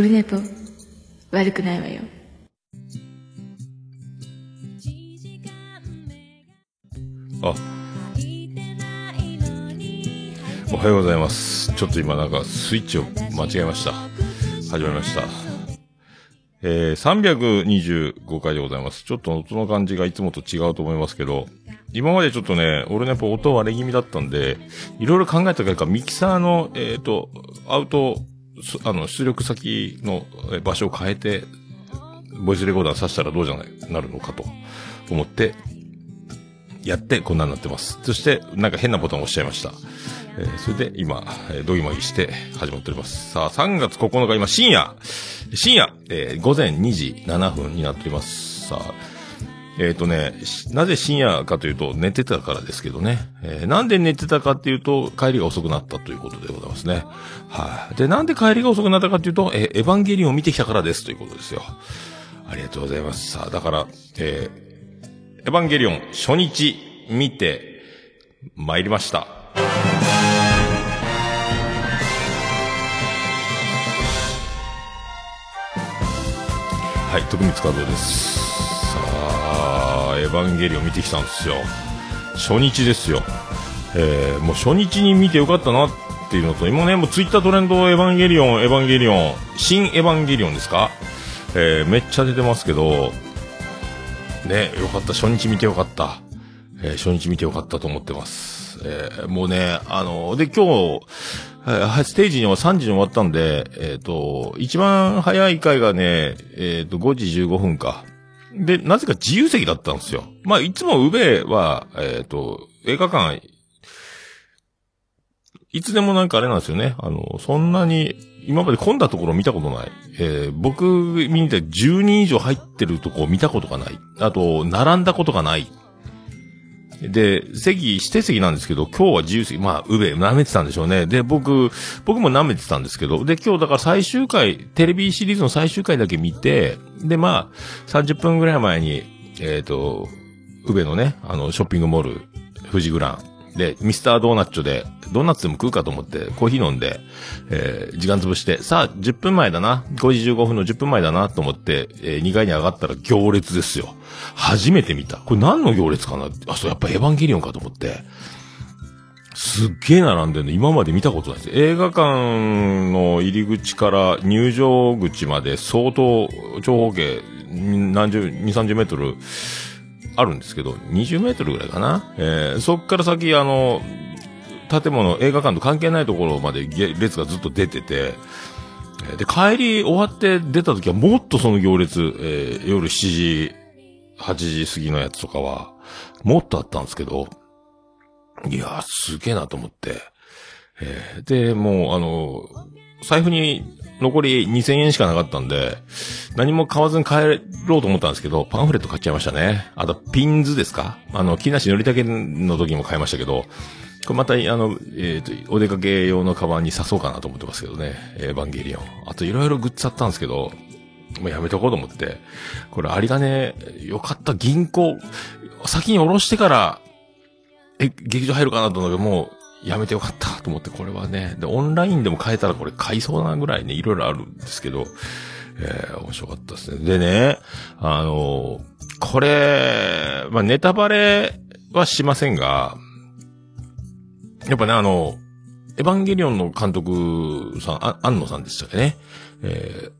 オルネポ悪くないわよ。あ。おはようございます。ちょっと今なんかスイッチを間違えました。始まりました。えー、325回でございます。ちょっと音の感じがいつもと違うと思いますけど、今までちょっとね、俺ね、やっぱ音割れ気味だったんで、いろいろ考えた結果、ミキサーの、えっ、ー、と、アウト、あの、出力先の場所を変えて、ボイスレコーダーさしたらどうじゃない、なるのかと思って、やってこんなになってます。そして、なんか変なボタンを押しちゃいました。えー、それで今、えー、ドギマギして始まっております。さあ、3月9日今深夜、深夜、えー、午前2時7分になっております。さあ、えっ、ー、とね、なぜ深夜かというと寝てたからですけどね。えー、なんで寝てたかっていうと帰りが遅くなったということでございますね。はい、で、なんで帰りが遅くなったかっていうと、えー、エヴァンゲリオンを見てきたからですということですよ。ありがとうございます。さあ、だから、えー、エヴァンゲリオン初日見て参りました。はい、徳光和夫です。エヴァンゲリオン見てきたんですよ。初日ですよ。えー、もう初日に見てよかったなっていうのと、今ね、もうツイッタートレンドエヴァンゲリオン、エヴァンゲリオン、新エヴァンゲリオンですか？えー、めっちゃ出てますけど、ね、よかった、初日見てよかった。えー、初日見てよかったと思ってます。えー、もうね、あの、で、今日、はい、ステージには3時に終わったんで、えっ、ー、と、一番早い回がね、えっ、ー、と、5時15分か。で、なぜか自由席だったんですよ。まあ、いつも宇部は、えっ、ー、と、映画館、いつでもなんかあれなんですよね。あの、そんなに、今まで混んだところ見たことない。えー、僕見て10人以上入ってるとこ見たことがない。あと、並んだことがない。で、席、指定席なんですけど、今日は自由席、まあ、うべ、舐めてたんでしょうね。で、僕、僕も舐めてたんですけど、で、今日だから最終回、テレビシリーズの最終回だけ見て、で、まあ、30分ぐらい前に、えっ、ー、と、宇部のね、あの、ショッピングモール、富士グラン、で、ミスタードーナッチョで、ドーナツでも食うかと思って、コーヒー飲んで、えー、時間潰して、さあ、10分前だな。5時15分の10分前だなと思って、えー、2階に上がったら行列ですよ。初めて見た。これ何の行列かな？あ、そう、やっぱエヴァンゲリオンかと思って。すっげえ並んでるの今まで見たことないです。映画館の入り口から入場口まで相当長方形何十、二、三十メートルあるんですけど、20メートルぐらいかな。えー、そっから先、あの、建物、映画館と関係ないところまで列がずっと出てて、で、帰り終わって出た時はもっとその行列、えー、夜7時、8時過ぎのやつとかは、もっとあったんですけど、いやー、すげえなと思って、えー、で、もう、あの、財布に残り2000円しかなかったんで、何も買わずに帰ろうと思ったんですけど、パンフレット買っちゃいましたね。あと、ピンズですか？あの、木梨のりたけの時も買いましたけど、これまた、あの、えっ、ー、と、お出かけ用のカバンに刺そうかなと思ってますけどね。エヴァンゲリオン。あと、いろいろグッズあったんですけど、もうやめとこうと思ってて。これ、ありがね、よかった、銀行、先に下ろしてから、え、劇場入るかなと思ったけど、もう、やめてよかったと思って、これはね。で、オンラインでも買えたらこれ買いそうなぐらいね、いろいろあるんですけど、えー、面白かったですね。でね、あのこれ、まあ、ネタバレはしませんが、やっぱね、あの、エヴァンゲリオンの監督さん、あ、安野さんでしたっけね。えー、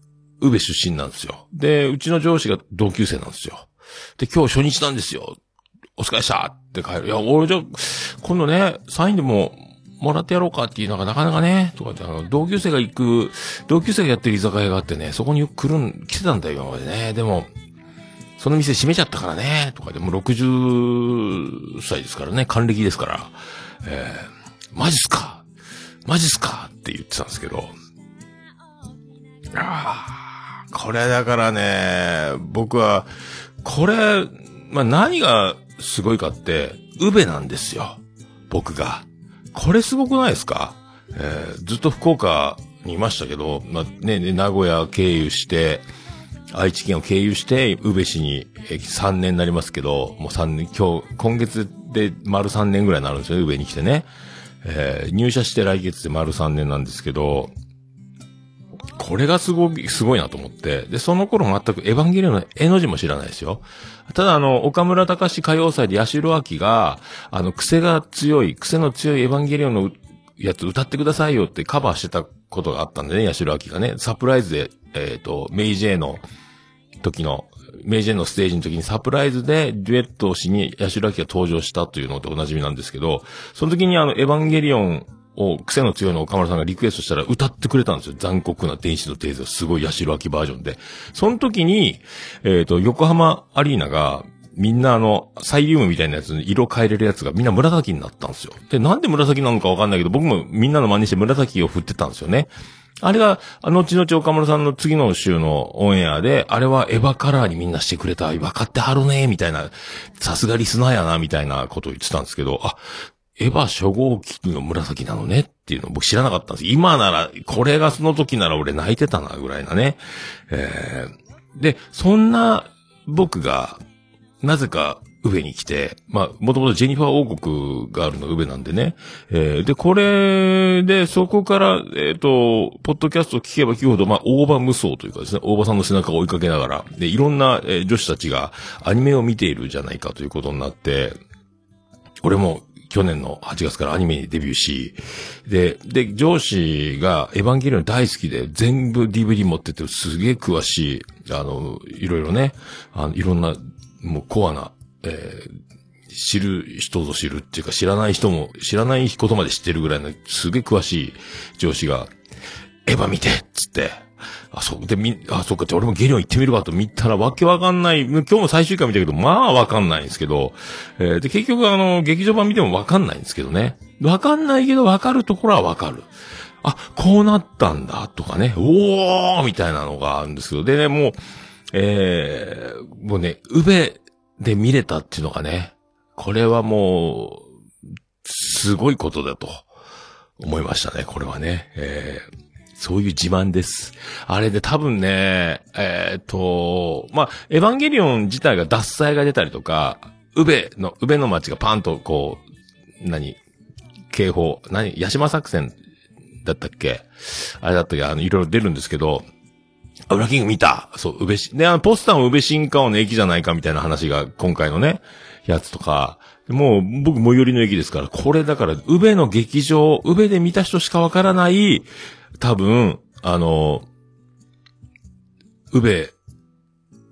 宇部出身なんですよ。で、うちの上司が同級生なんですよ。で、今日初日なんですよ。お疲れしたって帰る。いや、俺じゃ、今度ね、サインでももらってやろうかっていうのがなかなかね、とかって、あの、同級生が行く、同級生がやってる居酒屋があってね、そこに来るん、来てたんだよ、今までね。でも、その店閉めちゃったからね、とかでも60歳ですからね、還暦ですから、えー、マジっすか？マジっすか？って言ってたんですけど、ああ、これだからね、僕は、これ、まあ、何がすごいかって、宇部なんですよ。僕が。これすごくないですか？えー、ずっと福岡にいましたけど、まあ、ね、名古屋経由して、愛知県を経由して、宇部市に3年になりますけど、もう3年、今日、今月で丸3年ぐらいになるんですよ、宇部に来てね。えー、入社して来月で丸3年なんですけど、これがすごい、すごいなと思って。で、その頃全くエヴァンゲリオンの絵の字も知らないですよ。ただあの、岡村隆史歌謡祭で八代亜紀が、あの、癖が強い、癖の強いエヴァンゲリオンのやつ歌ってくださいよってカバーしてたことがあったんでね、八代亜紀がね、サプライズで、えっ、と、メイジェイの時の、メイジェイのステージの時にサプライズでデュエットをしに八代亜紀が登場したというのとおなじみなんですけど、その時にあの、エヴァンゲリオンを癖の強いのを岡村さんがリクエストしたら歌ってくれたんですよ。残酷な電子のテーゼをすごい八代亜紀バージョンで。その時に、えっ、と、横浜アリーナが、みんなあの、サイリウムみたいなやつに色変えれるやつがみんな紫になったんですよ。で、なんで紫なのかわかんないけど、僕もみんなの真似して紫を振ってたんですよね。あれが、あの後々岡村さんの次の週のオンエアで、あれはエヴァカラーにみんなしてくれた、分かってはるね、みたいな、さすがリスナーやな、みたいなことを言ってたんですけど、あ、エヴァ初号機の紫なのねっていうのを僕知らなかったんです。今なら、これがその時なら俺泣いてたな、ぐらいなね。えー、で、そんな僕が、なぜか、宇部に来て、まあ、もともとジェニファー王国があるのが宇部なんでね。えー、で、これで、そこから、えっ、と、ポッドキャストを聞けば聞くほど、まあ、大場無双というかですね、大場さんの背中を追いかけながら、で、いろんな、えー女子たちがアニメを見ているじゃないかということになって、俺も去年の8月からアニメにデビューし、で、で、上司がエヴァンゲリオン大好きで全部 DVD 持っててすげえ詳しい、あの、いろいろね、あの、いろんな、もうコアな、えー知る人ぞ知るっていうか知らない人も、知らないことまで知ってるぐらいのすげえ詳しい上司が、エヴァ見てっつって、あ、そう、で、み、あ、そうか、じゃ俺もゲリオン行ってみるかと見たらわけわかんない、今日も最終回見たけど、まあわかんないんですけど、えーで、結局あの、劇場版見てもわかんないんですけどね。わかんないけどわかるところはわかる。あ、こうなったんだ、とかね、おーみたいなのがあるんですけど、でね、もう、えー、もうね、宇部で見れたっていうのがね、これはもう、すごいことだと思いましたね、これはね。えーそういう自慢です。あれで多分ね、えっ、と、まあ、エヴァンゲリオン自体が脱災が出たりとか、宇部の、宇部の町がパンとこう、何、警報、何、八島作戦だったっけ？あれだったっけ？あの、いろいろ出るんですけど、あ、ウラキング見た。そう、宇部し、で、あの、ポスターも宇部新川の駅じゃないかみたいな話が、今回のね、やつとか、もう、僕、最寄りの駅ですから、これだから、宇部の劇場、宇部で見た人しかわからない、多分、あの、宇部、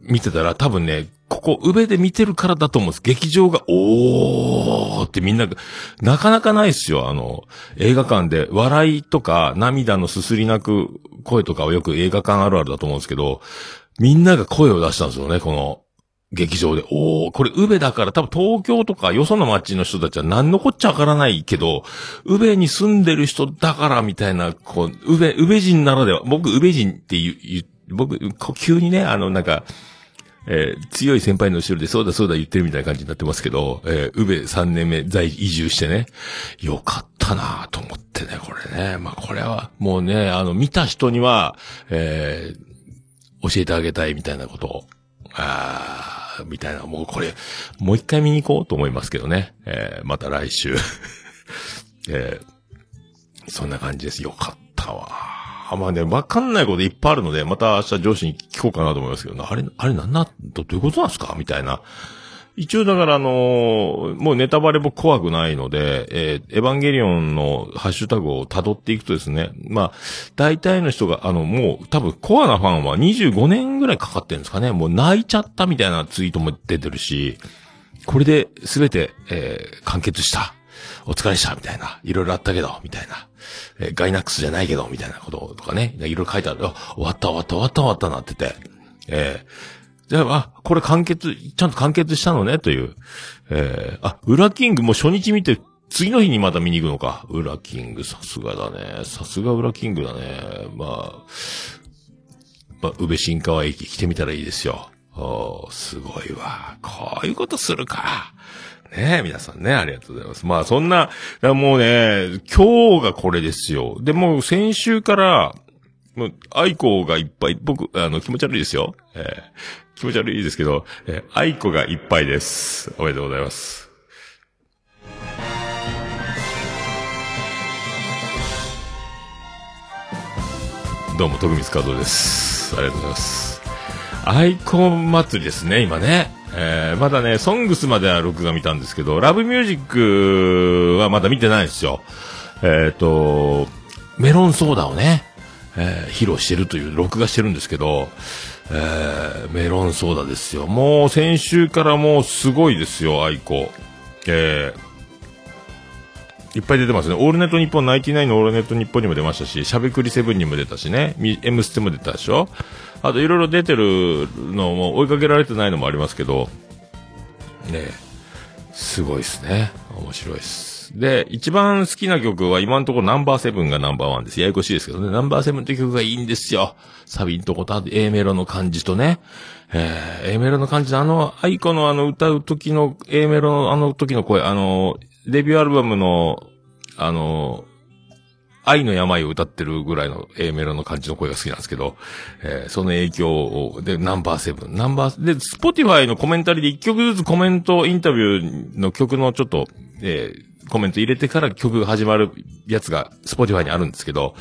見てたら多分ね、ここ、宇部で見てるからだと思うんです。劇場が、おーってみんなが、なかなかないっすよ。あの、映画館で、笑いとか、涙のすすり泣く声とかはよく映画館あるあるだと思うんですけど、みんなが声を出したんですよね、この、劇場で。おー、これ、宇部だから、多分東京とかよその町の人たちは何のこっちゃわからないけど、宇部に住んでる人だから、みたいな、こう、宇部、宇部人ならでは、僕、宇部人って言う、僕、急にね、あの、なんか、えー強い先輩の後ろでそうだそうだ言ってるみたいな感じになってますけど、えー、宇部3年目在移住してね、よかったなと思ってね、これね。まあこれはもうね、あの、見た人には、えー教えてあげたいみたいなことを、あーみたいな、もうこれ、もう一回見に行こうと思いますけどね。えーまた来週。えーそんな感じです。よかったわ。まあね、わかんないこといっぱいあるので、また明日上司に聞こうかなと思いますけど、あれ、あれなんな、どどういうことなんですか？みたいな。一応だからあのーもうネタバレ僕怖くないので、えーエヴァンゲリオンのハッシュタグを辿っていくとですね、まあ、大体の人が、あの、もう多分コアなファンは25年ぐらいかかってるんですかね。もう泣いちゃったみたいなツイートも出てるし、これで全て、えー完結した。お疲れした、みたいな。いろいろあったけど、みたいな。えーガイナックスじゃないけど、みたいなこととかね。いろいろ書いてある。あ終わった、終わった、終わった、終わったなってて。えーじゃあ、あ、これ完結、ちゃんと完結したのね、という。えーあ、ウラキングも初日見て、次の日にまた見に行くのか。ウラキング、さすがだね。さすがウラキングだね。まあ、まあ、宇部新川駅来てみたらいいですよ。おーすごいわ。こういうことするか。ねえ、皆さんね、ありがとうございます。まあ、そんな、もうね、今日がこれですよ。で、も先週から、もう、愛子がいっぱい、僕、あの、気持ち悪いですよ。えー気持ち悪いですけど、えー愛子がいっぱいです。おめでとうございます。どうも、徳光和夫です。ありがとうございます。アイコン祭りですね、今ね。えー、まだね、ソングスまでは録画見たんですけど、ラブミュージックはまだ見てないんですよ。えっ、と、メロンソーダをね、えー披露してるという、録画してるんですけど、えーメロンソーダですよ。もう先週からもうすごいですよ、アイコ。えーいっぱい出てますね。オールナイトニッポン99のオールナイトニッポンにも出ましたし、しゃべくりセブンにも出たしね、M ステも出たでしょあといろいろ出てるのも追いかけられてないのもありますけど、ねすごいですね。面白いです。で、一番好きな曲は今のところナンバーセブンがナンバーワンです。ややこしいですけどね。ナンバーセブンって曲がいいんですよ。サビんとこと、A メロの感じとね。えー、A メロの感じで、あの、アイコのあの歌う時の A メロのあの時の声、あの、デビューアルバムの、あの、愛の病を歌ってるぐらいの A メロの感じの声が好きなんですけど、えーその影響を、で、ナンバーセブン。ナンバー、で、 Spotify のコメンタリーで一曲ずつコメント、インタビューの曲のちょっと、えーコメント入れてから曲が始まるやつが Spotify にあるんですけど、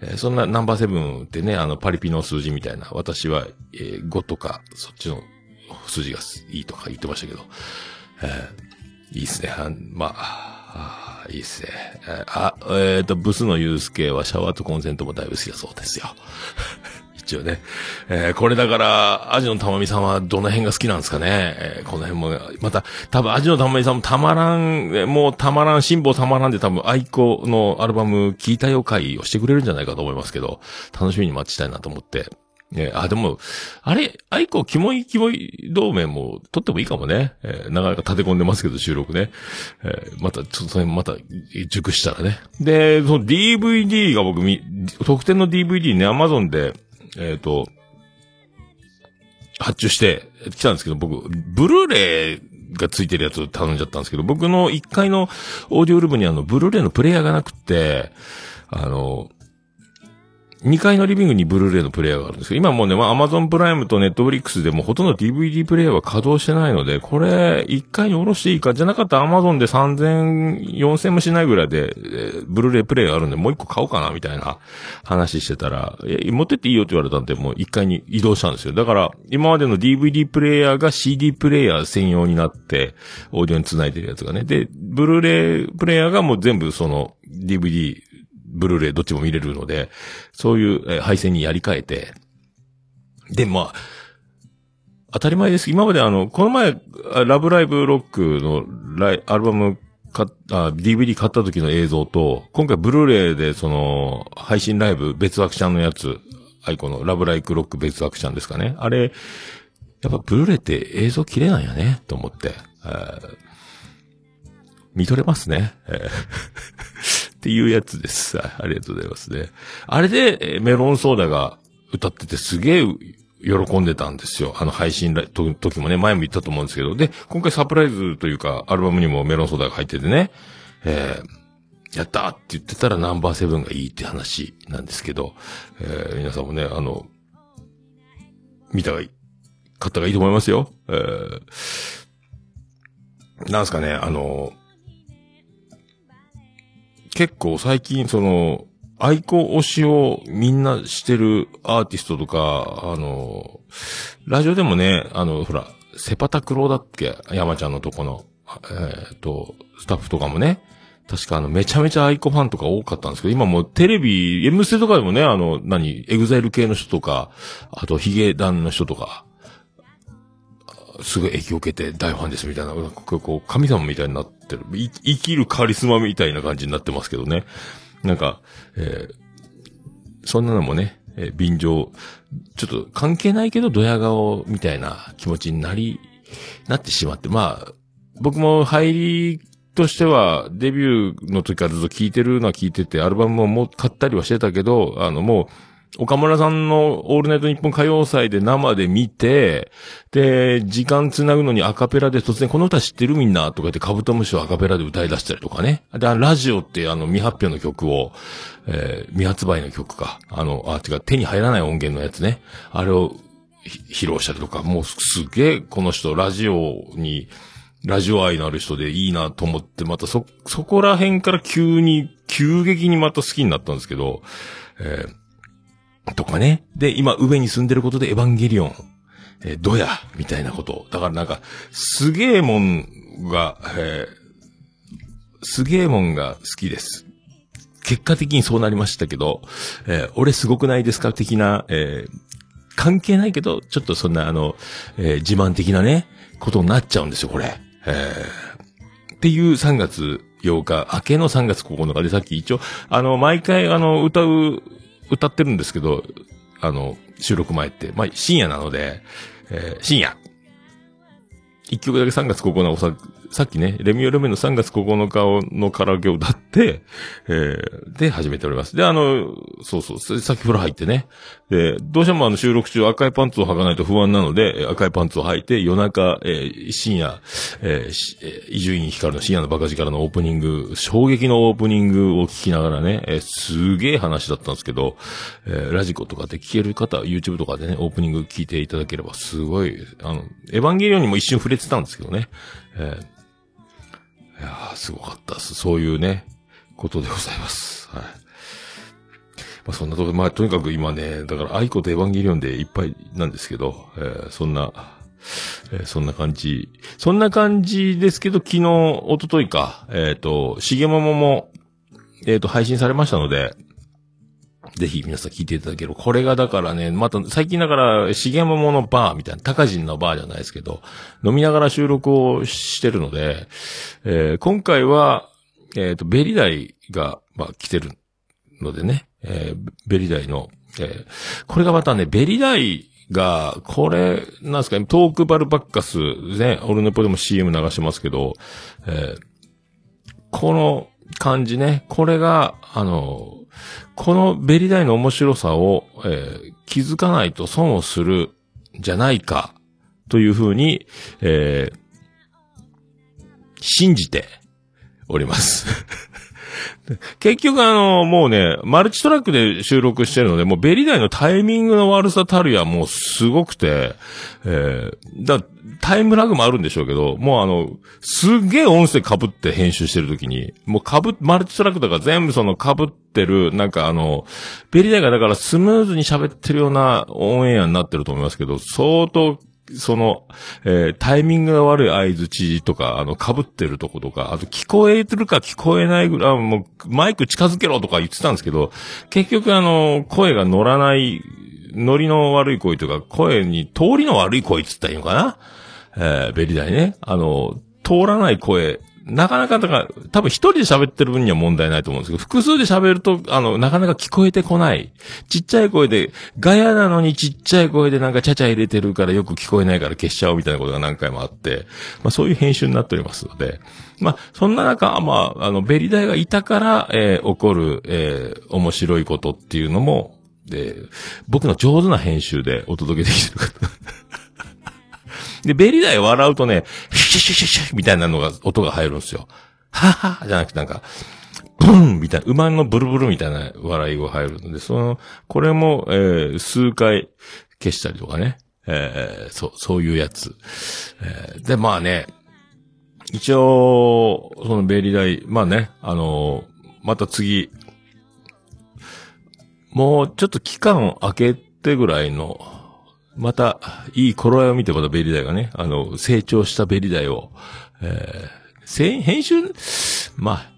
えーそんなナンバーセブンってね、あの、パリピの数字みたいな、私は、えー5とか、そっちの数字がいいとか言ってましたけど、えーいいっすね。あまあ、あいいっすね。あ、えっ、と、ブスのユースケはシャワーとコンセントもだいぶ好きだそうですよ。一応ね。えーこれだから、アジのたまみさんはどの辺が好きなんですかね。えーこの辺も、また、多分アジのたまみさんもたまらん、もうたまらん、辛抱たまらんで多分、アイコのアルバム聞いたよ会をしてくれるんじゃないかと思いますけど、楽しみに待ちたいなと思って。ね、あ、でも、あれ、アイコ、キモいキモい同盟も撮ってもいいかもね。えーなかなか立て込んでますけど、収録ね。えーまた、ちょっとそれまた、熟したらね。で、その DVD が僕み、特典の DVD ね、Amazon で、えっ、と、発注して来たんですけど、僕、ブルーレイがついてるやつを頼んじゃったんですけど、僕の1階のオーディオルームにあの、ブルーレイのプレイヤーがなくて、あの、2階のリビングにブルーレイのプレイヤーがあるんですけど、今もうね、まあ、Amazon プライムと Netflix でもほとんど DVD プレイヤーは稼働してないので、これ、1階に下ろしていいか、じゃなかったら Amazon で3000、4000もしないぐらいで、えーブルーレイプレイヤーあるんで、もう1個買おうかな、みたいな話してたら、持ってっていいよって言われたんで、もう1階に移動したんですよ。だから、今までの DVD プレイヤーが CD プレイヤー専用になって、オーディオに繋いでるやつがね。で、ブルーレイプレイヤーがもう全部その DVD、ブルーレイどっちも見れるので、そういうえ配線にやり替えて、で、まあ、当たり前です。今まであの、この前、ラブライブロックのライアルバムかあ、DVD 買った時の映像と、今回ブルーレイでその、配信ライブ別枠ちゃんのやつ、アイコの Love Like Rock 別枠ちゃんですかね。あれ、やっぱブルーレイって映像綺麗なんやね、と思って。見とれますね。えーっていうやつです。ありがとうございますね。あれで、メロンソーダが歌っててすげえ喜んでたんですよ。あの配信の時もね、前も言ったと思うんですけど。で、今回サプライズというか、アルバムにもメロンソーダが入っててね、えーやったーって言ってたらナンバーセブンがいいって話なんですけど、えー皆さんもね、あの、見たがいい、買ったがいいと思いますよ。えーなんすかね、あの、結構最近その、アイコ推しをみんなしてるアーティストとか、あの、ラジオでもね、あの、ほら、セパタクローだっけ？山ちゃんのとこの、えっ、と、スタッフとかもね、確かあの、めちゃめちゃアイコファンとか多かったんですけど、今もうテレビ、M ステとかでもね、あの、何、エグザイル系の人とか、あとヒゲダンの人とか、すごい影響を受けて大ファンですみたいな、こう、神様みたいになってる。生きるカリスマみたいな感じになってますけどね。なんか、えーそんなのもね、えー便乗、ちょっと関係ないけど、ドヤ顔みたいな気持ちになり、なってしまって、まあ、僕も入りとしては、デビューの時からずっと聴いてるのは聴いてて、アルバムもも買ったりはしてたけど、あのもう、岡村さんのオールナイトニッポン歌謡祭で生で見て、で、時間つなぐのにアカペラで突然この歌知ってるみんなとか言ってカブトムシをアカペラで歌い出したりとかね。で、ラジオってあの未発表の曲を、えー未発売の曲か。あの、あ、てか手に入らない音源のやつね。あれを披露したりとか、もうすげえこの人ラジオに、ラジオ愛のある人でいいなと思って、またそ、そこら辺から急に、急激にまた好きになったんですけど、えーとかね。で、今上に住んでることでエヴァンゲリオン、えー、どや、みたいなこと。だからなんか、すげえもんが、えー、すげえもんが好きです。結果的にそうなりましたけど、えー俺すごくないですか？的な、え関係ないけど、ちょっとそんなあの、え自慢的なね、ことになっちゃうんですよ、これ。えっていう3月8日、明けの3月9日でさっき一応、あの、毎回あの、歌う、歌ってるんですけど、あの、収録前って、まあ、深夜なので、えー深夜。一曲だけ3月9日さ、っきね、レミオロメンの3月9日のカラオケを歌って、えーで、始めております。で、あの、そうそう、さっき風呂入ってね。で、どうしてもあの収録中赤いパンツを履かないと不安なので、赤いパンツを履いて夜中、えー深夜、え伊集院光の深夜のバカ力のオープニング、衝撃のオープニングを聞きながらね、えーすげえ話だったんですけど、えーラジコとかで聞ける方、YouTube とかでね、オープニング聞いていただければすごい、あの、エヴァンゲリオンにも一瞬触れてたんですけどね。えーいやーすごかったです。そういうね、ことでございます。はい。まあそんなとこで、まあとにかく今ね、だから愛子とエヴァンゲリオンでいっぱいなんですけど、えーそんな、えーそんな感じ。そんな感じですけど、昨日、おとといか、えっ、と、しげももも、えっ、と、配信されましたので、ぜひ皆さん聞いていただける。これがだからね、また最近だから、しげもものバーみたいな、高人のバーじゃないですけど、飲みながら収録をしてるので、えー今回は、えっ、と、ベリダイが、まあ、来てるのでね、えーベリダイの、えーこれがまたね、ベリダイが、これ、なんすかね、トークバルバッカス、ね、オルネポでも CM 流してますけど、えーこの感じね、これが、あの、このベリダイの面白さを、えー気づかないと損をするじゃないか、というふうに、えー信じております。結局あの、もうね、マルチトラックで収録してるので、もうベリダイのタイミングの悪さたるやもうすごくて、えーだ、タイムラグもあるんでしょうけど、もうあの、すっげえ音声被って編集してるときに、もう被っ、マルチトラックだか全部その被ってる、なんかあの、ベリダイがだからスムーズに喋ってるようなオンエアになってると思いますけど、相当、その、えータイミングが悪い合図値とか、あの、被ってるとことか、あと聞こえてるか聞こえないぐらい、もう、マイク近づけろとか言ってたんですけど、結局あの、声が乗らない、ノリの悪い声というか、声に通りの悪い声って言ったらいいのかな？えーベリダイね。あの、通らない声、なかなか、だから、多分一人で喋ってる分には問題ないと思うんですけど、複数で喋ると、あの、なかなか聞こえてこない。ちっちゃい声で、ガヤなのにちっちゃい声でなんかちゃちゃ入れてるからよく聞こえないから消しちゃおうみたいなことが何回もあって、まあそういう編集になっておりますので、まあそんな中、まあ、あの、ベリダイがいたから、えー起こる、えー面白いことっていうのも、で、僕の上手な編集でお届けできてる方。で、ベリダイ笑うとね、シュシュシュシュシュみたいなのが、音が入るんですよ。ははじゃなくてなんか、ブンみたいな、馬のブルブルみたいな笑いが入るので、その、これも、えー数回消したりとかね。えーそう、そういうやつ。えーで、まあね、一応、そのベリダイ、まあね、あのまた次、もうちょっと期間を空けてぐらいの、また、いい頃合いを見てまたベリダイがね、あの、成長したベリダイを、えー編集、まあ、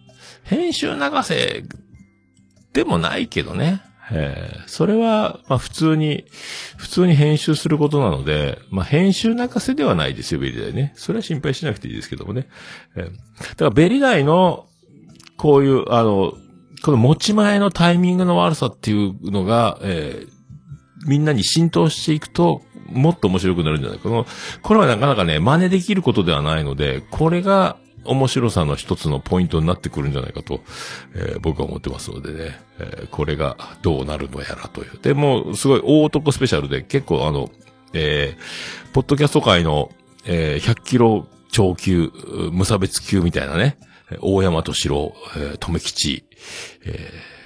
編集流せでもないけどね。えーそれは、まあ普通に、普通に編集することなので、まあ編集泣かせではないですよ、ベリダイね。それは心配しなくていいですけどもね。えーだからベリダイの、こういう、あの、この持ち前のタイミングの悪さっていうのが、えーみんなに浸透していくと、もっと面白くなるんじゃない？か。この、これはなかなかね、真似できることではないので、これが面白さの一つのポイントになってくるんじゃないかと、えー僕は思ってますのでね、えーこれがどうなるのやらという。でも、すごい大男スペシャルで、結構あの、えーポッドキャスト界の、えー100キロ超級、無差別級みたいなね、大山敏郎、えー、留吉、えー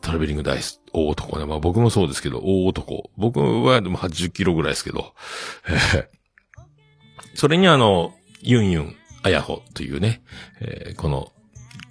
トラベリングダイス、大男ね。まあ僕もそうですけど、大男。僕はでも80キロぐらいですけど、それにあの、ユンユン、アヤホというね、えーこの、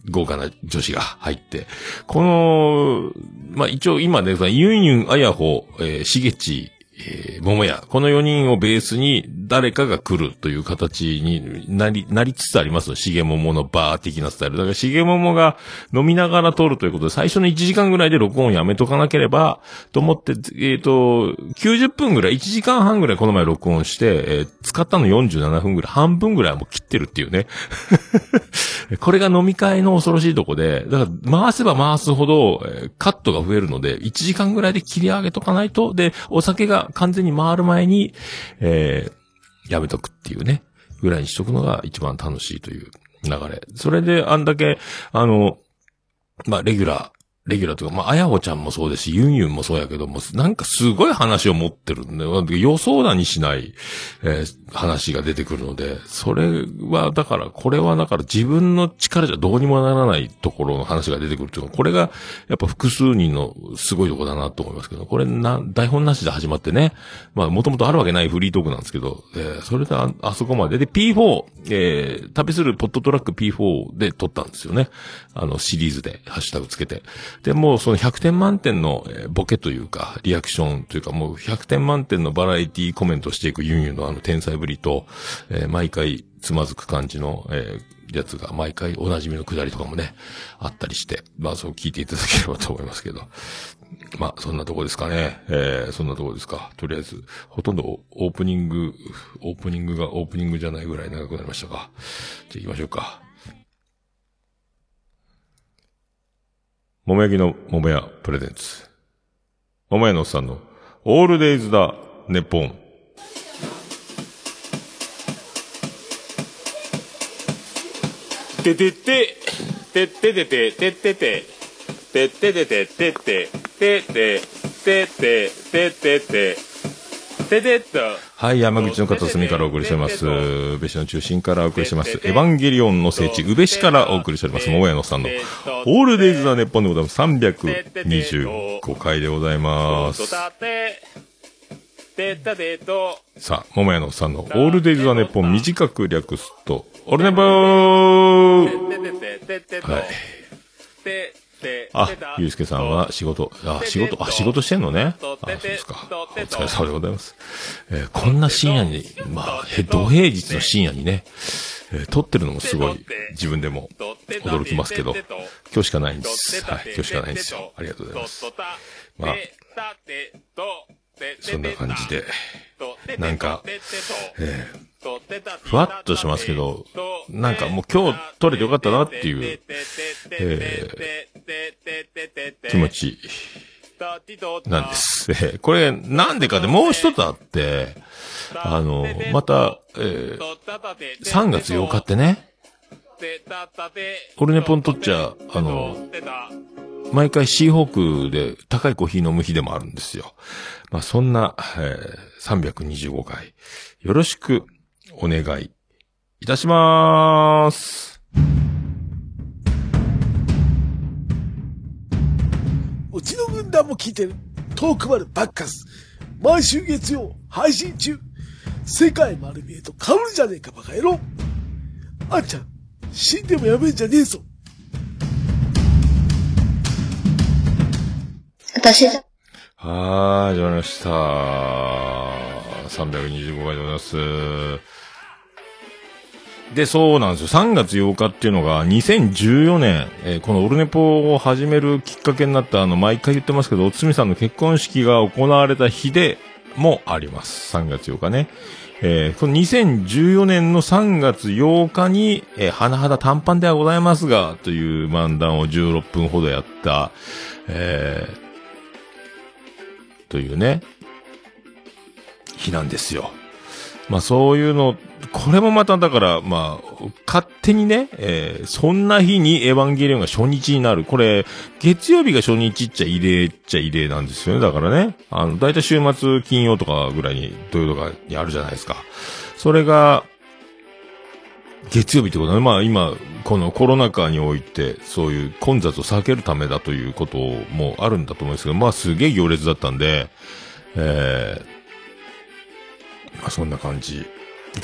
豪華な女子が入って、この、まあ、一応今ね、ユンユン、アヤホ、えー、しげち、えー、桃屋。この4人をベースに誰かが来るという形になり、なりつつありますしげもものバー的なスタイル。だからしげももが飲みながら撮るということで、最初の1時間ぐらいで録音やめとかなければ、と思って、えっ、と、90分ぐらい、1時間半ぐらいこの前録音して、えー使ったの47分ぐらい、半分ぐらいはもう切ってるっていうね。これが飲み会の恐ろしいとこで、だから回せば回すほど、えーカットが増えるので、1時間ぐらいで切り上げとかないと、で、お酒が完全に回る前に、えーやめとくっていうね、ぐらいにしとくのが一番楽しいという流れ。それで、あんだけ、あの、まあ、レギュラー、レギュラーというか、まあ、あやほちゃんもそうですし、ユンユンもそうやけども、なんかすごい話を持ってるんで、予想だにしない、えー話が出てくるので、それは、だから、これはだから自分の力じゃどうにもならないところの話が出てくるっていうのは、これが、やっぱ複数人のすごいとこだなと思いますけど、これな、台本なしで始まってね、まあ、もともとあるわけないフリートークなんですけど、えーそれであ、あそこまで。で、P4、えー旅するポットトラック P4 で撮ったんですよね。あの、シリーズで、ハッシュタグつけて。で、もうその100点満点の、ボケというか、リアクションというか、もう100点満点のバラエティコメントしていくユンユンのあの天才ぶりと、えー毎回つまずく感じの、えーやつが毎回おなじみのくだりとかもね、あったりして、まあそう聞いていただければと思いますけど。まあそんなとこですかね。えー、そんなとこですか。とりあえず、ほとんどオープニング、オープニングがオープニングじゃないぐらい長くなりましたか。じゃあ行きましょうか。桃焼きの桃屋プレゼンツ。桃屋のおっさんのオールデイズだ、ネポン。ててて、ててててて、てててて、ててててて、ててて、ててて、ててて、てってて、ててっと。はい、山口の片隅からお送りしております。宇部市の中心からお送りしてます。エヴァンゲリオンの聖地、宇部市からお送りしております。桃屋のさんの、オールデイズ・ザ・ネッポンでございます。325回でございます。さあ、桃屋のさんの、オールデイズ・ザ・ネッポン短く略すと、オルネポーはい。あ、ゆうすけさんは仕事、あ、仕事、あ、仕事してんのね。あ、そうですか。お疲れ様でございます。えーこんな深夜に、まあ、へ、土平日の深夜にね、えー撮ってるのもすごい、自分でも驚きますけど、今日しかないんです。はい、今日しかないんですよ。ありがとうございます。まあそんな感じで、なんか、えーふわっとしますけど、なんかもう今日撮れてよかったなっていう、え気持ち。なんです。えーこれ、なんでかでもう一つあって、あの、また、えー3月8日ってね、オルネポンとっちゃ、あの、毎回シーホークで高いコーヒー飲む日でもあるんですよ。まあそんな、えー325回、よろしくお願いいたします。うちの軍団も聞いてる。トークバルバッカス。毎週月曜配信中。世界丸見えと被るじゃねえかバカ野郎。あんちゃん、死んでもやめんじゃねえぞ。私、はーい、始まりました。325回でございます。で、そうなんですよ。3月8日っていうのが2014年、えーこのオルネポを始めるきっかけになった、あの、毎回言ってますけど、おつみさんの結婚式が行われた日でもあります。3月8日ね。えーこの2014年の3月8日に、えー、甚だ短パンではございますが、という漫談を16分ほどやった、えーというね、日なんですよ。まあそういうの、これもまただから、まあ、勝手にね、えーそんな日にエヴァンゲリオンが初日になる。これ、月曜日が初日っちゃ異例っちゃ異例なんですよね。だからね、あの、だいたい週末金曜とかぐらいに、土曜とかにあるじゃないですか。それが、月曜日ってことね。まあ今、このコロナ禍において、そういう混雑を避けるためだということもあるんだと思うんですけど、まあすげえ行列だったんで、えー、まあそんな感じ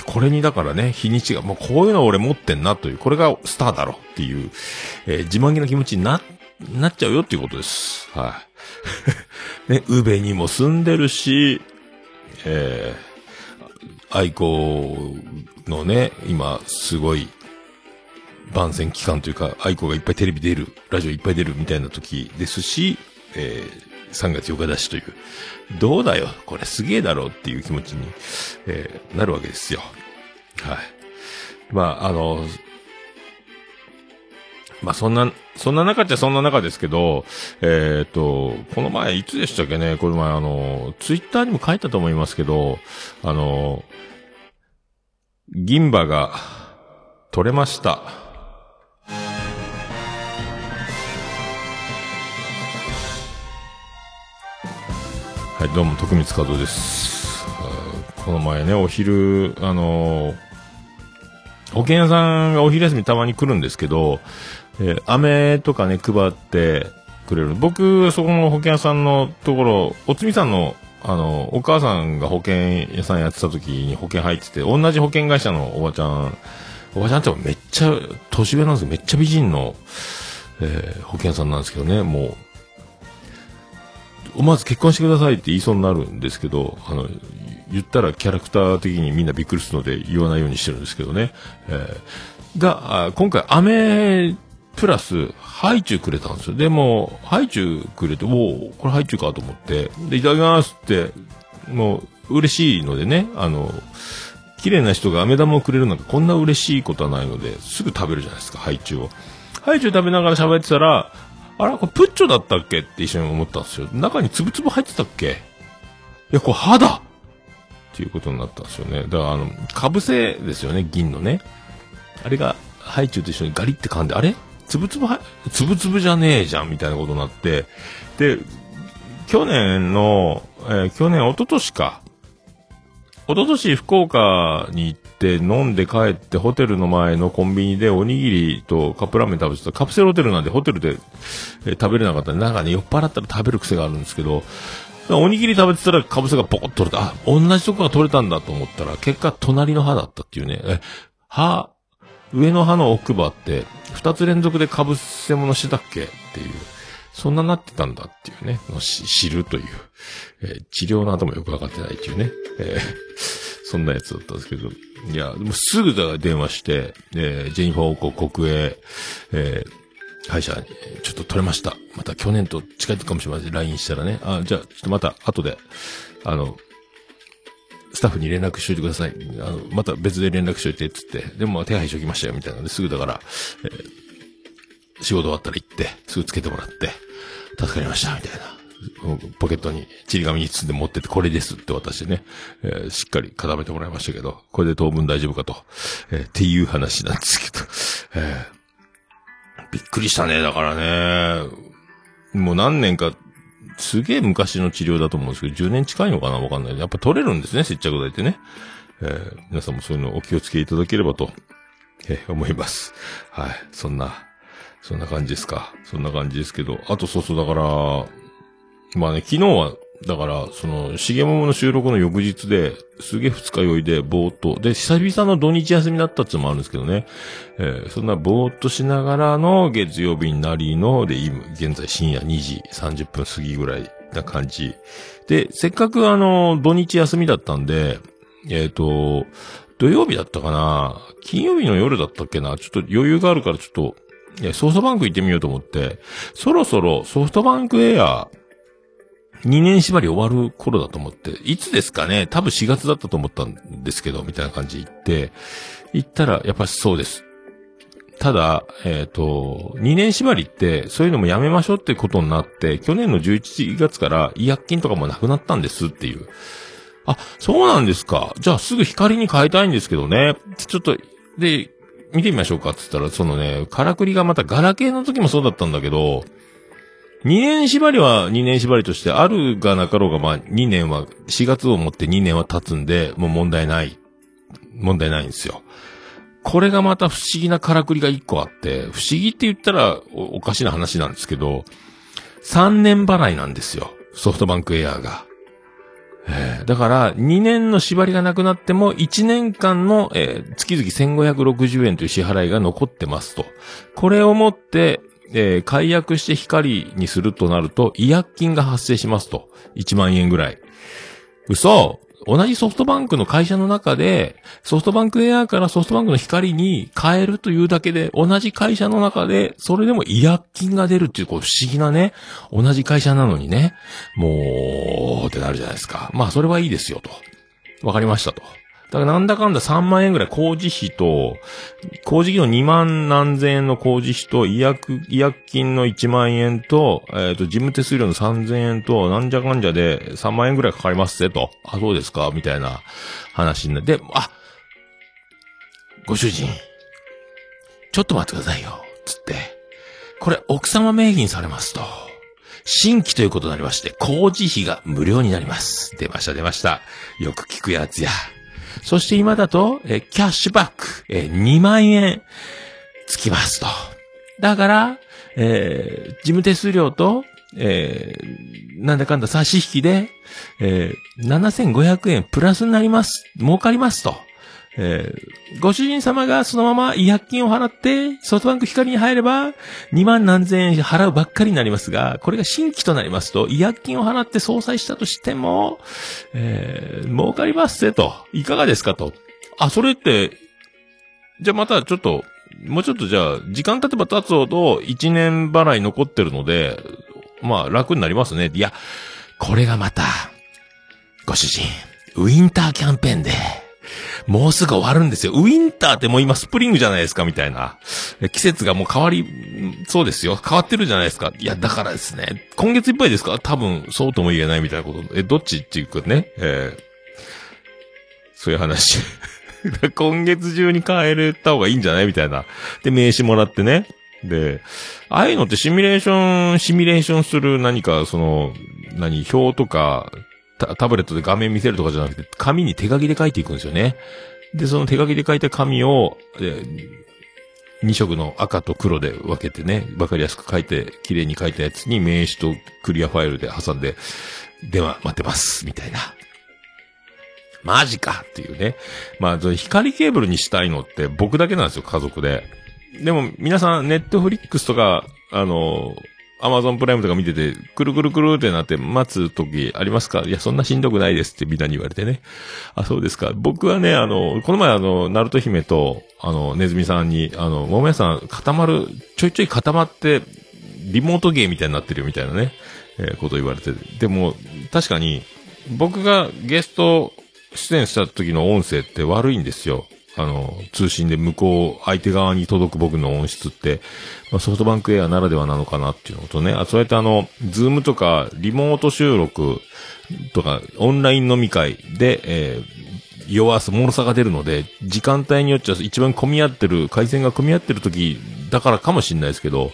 これにだからね、日にちが、もうこういうの俺持ってんなという、これがスターだろっていう、えー自慢げな気持ちにな、なっちゃうよっていうことです。はい。ね、宇部にも住んでるし、えー、愛子のね、今、すごい、番宣期間というか、愛子がいっぱいテレビ出る、ラジオいっぱい出るみたいな時ですし、えー、3月4日だしという、どうだよ、これすげえだろうっていう気持ちに、えーなるわけですよ。はい。まあ、あの、まあそんな、そんな中っちゃそんな中ですけど、えっ、と、この前いつでしたっけね、この前あの、ツイッターにも書いたと思いますけど、あの、銀歯が取れました。い、どうも、徳光和夫です。この前ね、お昼、あのー保険屋さんがお昼休みたまに来るんですけど、えー飴とかね、配ってくれる。僕、そこの保険屋さんのところ、おつみさんの、あの、お母さんが保険屋さんやってた時に保険入ってて、同じ保険会社のおばちゃん、おばちゃんってめっちゃ、年上なんですよ。めっちゃ美人の、えー保険屋さんなんですけどね、もう、思わず結婚してくださいって言いそうになるんですけど、あの、言ったらキャラクター的にみんなびっくりするので言わないようにしてるんですけどね。えーが、今回、飴、プラス、ハイチュウくれたんですよ。でも、ハイチュウくれて、おおこれハイチュウかと思って、で、いただきますって、もう、嬉しいのでね、あの、綺麗な人が飴玉をくれるなんかこんな嬉しいことはないので、すぐ食べるじゃないですか、ハイチュウを。ハイチュウ食べながら喋ってたら、あら、これプッチョだったっけって一緒に思ったんですよ。中につぶつぶ入ってたっけ？いや、これ歯だっていうことになったんですよね。だから、あの、かぶせですよね、銀のね。あれが、ハイチュウと一緒にガリって噛んで、あれ？つぶつぶは、つぶつぶじゃねえじゃん、みたいなことになって。で、去年の、えー去年、一昨年か。一昨年福岡に行って飲んで帰ってホテルの前のコンビニでおにぎりとカップラーメン食べてたカプセルホテルなんでホテルで、えー食べれなかったんでなんかね酔っ払ったら食べる癖があるんですけどおにぎり食べてたらかぶせがポコッと取れた。あ、同じとこが取れたんだと思ったら結果隣の歯だったっていうね。え、歯、上の歯の奥歯って二つ連続でかぶせ物してたっけっていう。そんななってたんだっていうね、のし知るという、えー治療の後もよくわかってないっていうね、えー そんなやつだったんですけど、いや、でもすぐだから電話して、えージェニファー王国国営、えー歯医者に、ちょっと取れました。また去年と近いかもしれません。LINE したらね、あ、じゃあ、ちょっとまた後で、あの、スタッフに連絡しといてください。あの、また別で連絡しといて、つって。でも手配しときましたよ、みたいなので、すぐだから、えー仕事終わったら行って、すぐつけてもらって、助かりました、みたいな。ポケットに、ちり紙に包んで持ってて、これですって渡してね、えーしっかり固めてもらいましたけど、これで当分大丈夫かと、えーっていう話なんですけど、えーびっくりしたね、だからね、もう何年か、すげえ昔の治療だと思うんですけど、10年近いのかなわかんない。やっぱ取れるんですね、接着剤ってね。えー皆さんもそういうのお気をつけいただければと、えー思います。はい。そんな、そんな感じですか。そんな感じですけど。あとそうそう、だから、まあね、昨日は、だから、その、しげももの収録の翌日で、すげえ二日酔いで、ぼーっと。で、久々の土日休みだったっていうのもあるんですけどね。えーそんなぼーっとしながらの月曜日になりの、で、今、現在深夜2時30分過ぎぐらいな感じ。で、せっかくあの、土日休みだったんで、えっ、と、土曜日だったかな金曜日の夜だったっけなちょっと余裕があるからちょっと、いやソフトバンク行ってみようと思って、そろそろソフトバンクエア、2年縛り終わる頃だと思って、いつですかね？多分4月だったと思ったんですけど、みたいな感じで行って、行ったら、やっぱそうです。ただ、えっ、と、2年縛りって、そういうのもやめましょうってことになって、去年の11月から医薬金とかもなくなったんですっていう。あ、そうなんですか。じゃあすぐ光に変えたいんですけどね。ちょっと、で、見てみましょうかって言ったら、そのね、からくりがまたガラケーの時もそうだったんだけど、2年縛りは2年縛りとして、あるがなかろうが、まあ2年は、4月をもって2年は経つんで、もう問題ない。問題ないんですよ。これがまた不思議なからくりが1個あって、不思議って言ったらおかしな話なんですけど、3年払いなんですよ。ソフトバンクエアーが。えだから、2年の縛りがなくなっても、1年間の、えー月々1560円という支払いが残ってますと。これをもって、えー解約して光にするとなると、違約金が発生しますと。1万円ぐらい。嘘同じソフトバンクの会社の中で、ソフトバンクエアからソフトバンクの光に変えるというだけで、同じ会社の中で、それでも違約金が出るっていう、こう不思議なね、同じ会社なのにね、もう、ってなるじゃないですか。まあ、それはいいですよ、と。わかりましたと。だからなんだかんだ3万円ぐらい工事費と、工事費の2万何千円の工事費と、違約、違約金の1万円と、えっ、と、事務手数料の3000円と、なんじゃかんじゃで3万円ぐらいかかりますぜと。あ、そうですかみたいな話になって、あ、ご主人、ちょっと待ってくださいよ。つって。これ、奥様名義にされますと。新規ということになりまして、工事費が無料になります。出ました、出ました。よく聞くやつや。そして今だと、えーキャッシュバック、えー2万円、つきますと。だから、えー事務手数料と、えーなんだかんだ差し引きで、えー7500円プラスになります。儲かりますと。えーご主人様がそのまま違約金を払って、ソフトバンク光に入れば、2万何千円払うばっかりになりますが、これが新規となりますと、違約金を払って総裁したとしても、えー儲かりますぜと。いかがですかと。あ、それって、じゃあまたちょっと、もうちょっとじゃあ、時間経てば経つほど1年払い残ってるので、まあ楽になりますね。いや、これがまた、ご主人、ウィンターキャンペーンで、もうすぐ終わるんですよ。ウィンターってもう今スプリングじゃないですか、みたいな。季節がもう変わり、そうですよ。変わってるじゃないですか。いや、だからですね。今月いっぱいですか？多分、そうとも言えないみたいなこと。え、どっちっていうかね。えーそういう話。今月中に変えれた方がいいんじゃない？みたいな。で、名刺もらってね。で、ああいうのってシミュレーション、シミュレーションする何か、その、何、表とか、タブレットで画面見せるとかじゃなくて、紙に手書きで書いていくんですよね。で、その手書きで書いた紙を、え2色の赤と黒で分けてね、わかりやすく書いて、綺麗に書いたやつに名刺とクリアファイルで挟んで、電話待ってます、みたいな。マジかっていうね。まあ、光ケーブルにしたいのって僕だけなんですよ、家族で。でも、皆さん、ネットフリックスとか、あの、アマゾンプライムとか見てて、くるくるくるってなって待つ時ありますか？いや、そんなしんどくないですってみんなに言われてね。あ、そうですか。僕はね、あの、この前あの、ナルト姫と、あの、ネズミさんに、あの、桃屋さん固まる、ちょいちょい固まって、リモートゲーみたいになってるよみたいなね、えーこと言われて。でも、確かに、僕がゲスト出演した時の音声って悪いんですよ。あの、通信で向こう、相手側に届く僕の音質って、まあ、ソフトバンクエアならではなのかなっていうのとね、あ、そうやってあの、ズームとか、リモート収録とか、オンライン飲み会で、えー弱さ、脆さが出るので、時間帯によっちゃ一番混み合ってる、回線が混み合ってる時だからかもしれないですけど、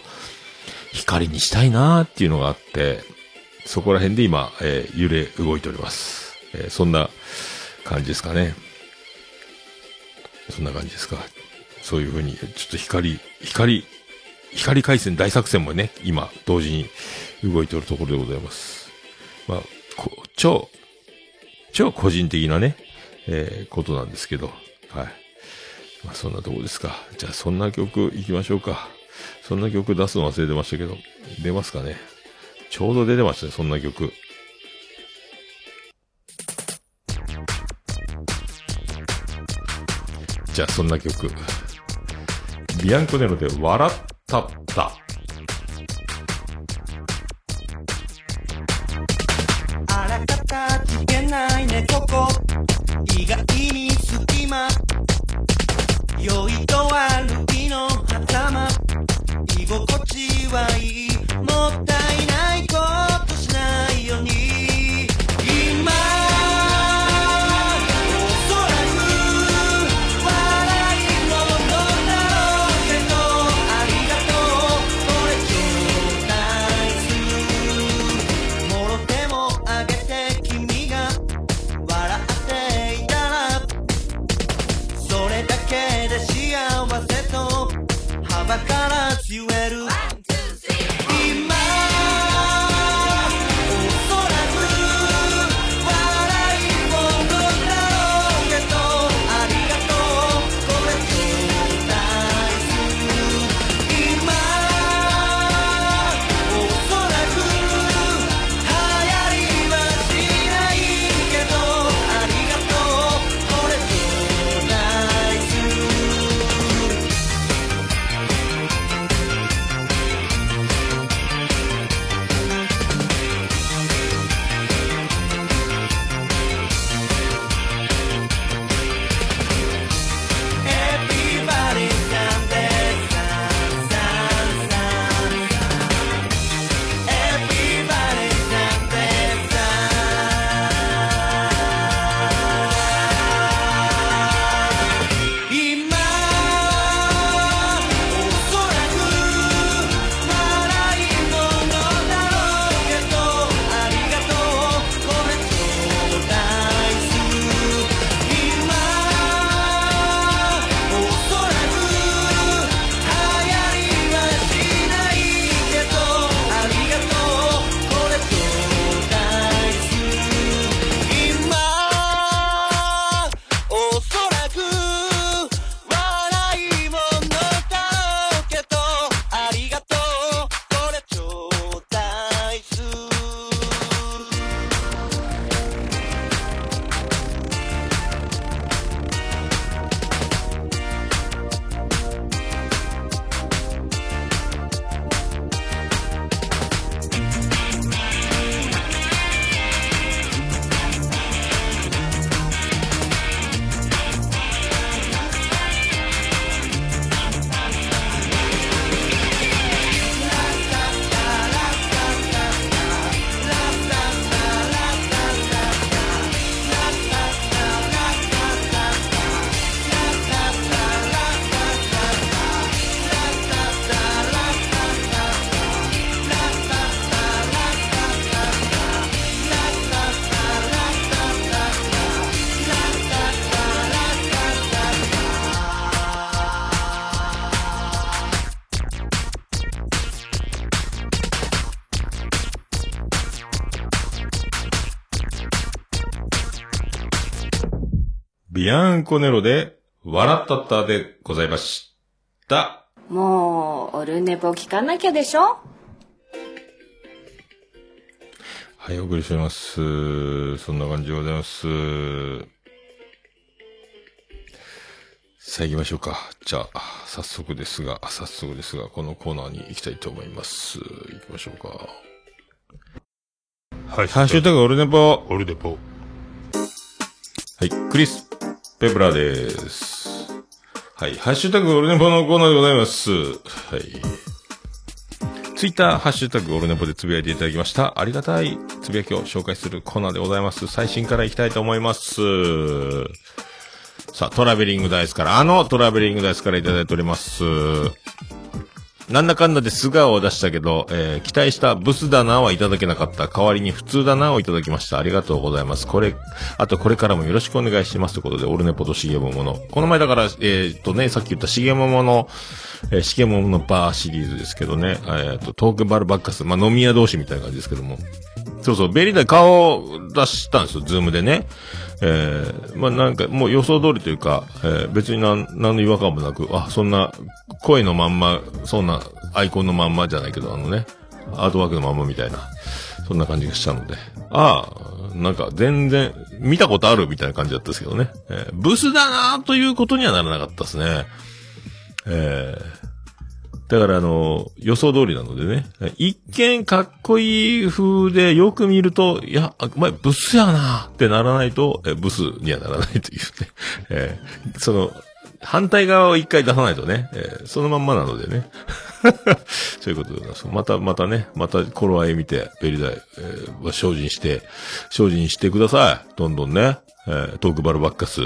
光にしたいなーっていうのがあって、そこら辺で今、えー揺れ動いております。えーそんな感じですかね。そんな感じですか。そういうふうに、ちょっと光、光、光回線大作戦もね、今、同時に動いておるところでございます。まあ、超、超個人的なね、えーことなんですけど、はい。まあ、そんなとこですか。じゃあ、そんな曲行きましょうか。そんな曲出すの忘れてましたけど、出ますかね。ちょうど出てましたね、そんな曲。じゃあ、そんな曲。ビアンコネロで笑ったった。ビアンコネロで、笑ったったでございました。もう、オルネポ聞かなきゃでしょ？はい、お送りしております。そんな感じでございます。さあ行きましょうか。じゃあ、早速ですが、早速ですが、このコーナーに行きたいと思います。行きましょうか。はい。ハッシュタグオルネポ。オルネポ。はい、クリス・ペプラです。はい、ハッシュタグオルネポのコーナーでございます。はい。ツイッター、ハッシュタグオルネポでつぶやいていただきました。ありがたいつぶやきを紹介するコーナーでございます。最新からいきたいと思います。さあ、トラベリングダイスから、あのトラベリングダイスからいただいております。なんだかんだで素顔を出したけど、えー期待したブスだなはいただけなかった。代わりに普通だなをいただきました。ありがとうございます。これ、あとこれからもよろしくお願いしますということで、オルネポとシゲモモの。この前だから、えーっとね、さっき言ったシゲモモの、えー、シゲモモのバーシリーズですけどね、えーっと、トークバルバッカス、まあ、飲み屋同士みたいな感じですけども。そうそう、ベリーダ顔を出したんですよ、 Zoom でね。えー、まあ、なんか、もう予想通りというか、えー別になん、何の違和感もなく、あ、そんな、声のまんま、そんな、アイコンのまんまじゃないけど、あのね、アートワークのまんまみたいな、そんな感じがしたので、ああ、なんか全然、見たことあるみたいな感じだったですけどね。えーブスだなということにはならなかったですね。えーだからあの、予想通りなのでね、一見かっこいい風でよく見ると、いや、お前ブスやなってならないと、えブスにはならないというね。えーその、反対側を一回出さないとね、えーそのまんまなのでね。そういうことでございます。また、またね、また頃合い見て、ベリダイ、えー精進して、精進してください。どんどんね、えートークバルバッカス。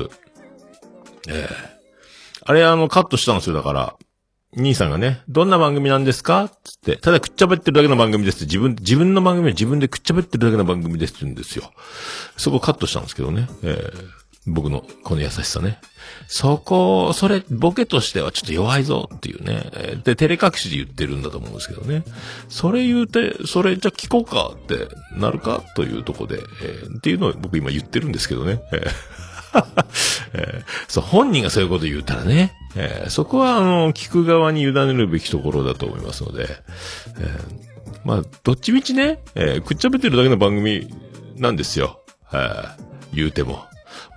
えーあれあの、カットしたんですよ、だから。兄さんがね、どんな番組なんですか？つって、ただくっちゃべってるだけの番組ですって、自分、自分の番組は自分でくっちゃべってるだけの番組ですって言うんですよ。そこカットしたんですけどね。えー僕のこの優しさね。そこ、それ、ボケとしてはちょっと弱いぞっていうね。で、照れ隠しで言ってるんだと思うんですけどね。それ言うて、それじゃあ聞こうかってなるかというとこで、えーっていうのを僕今言ってるんですけどね。えー えーそう、本人がそういうこと言うたらね、えーそこは、あの、聞く側に委ねるべきところだと思いますので、えーまあ、どっちみちね、えーくっちゃべってるだけの番組なんですよ。言うても。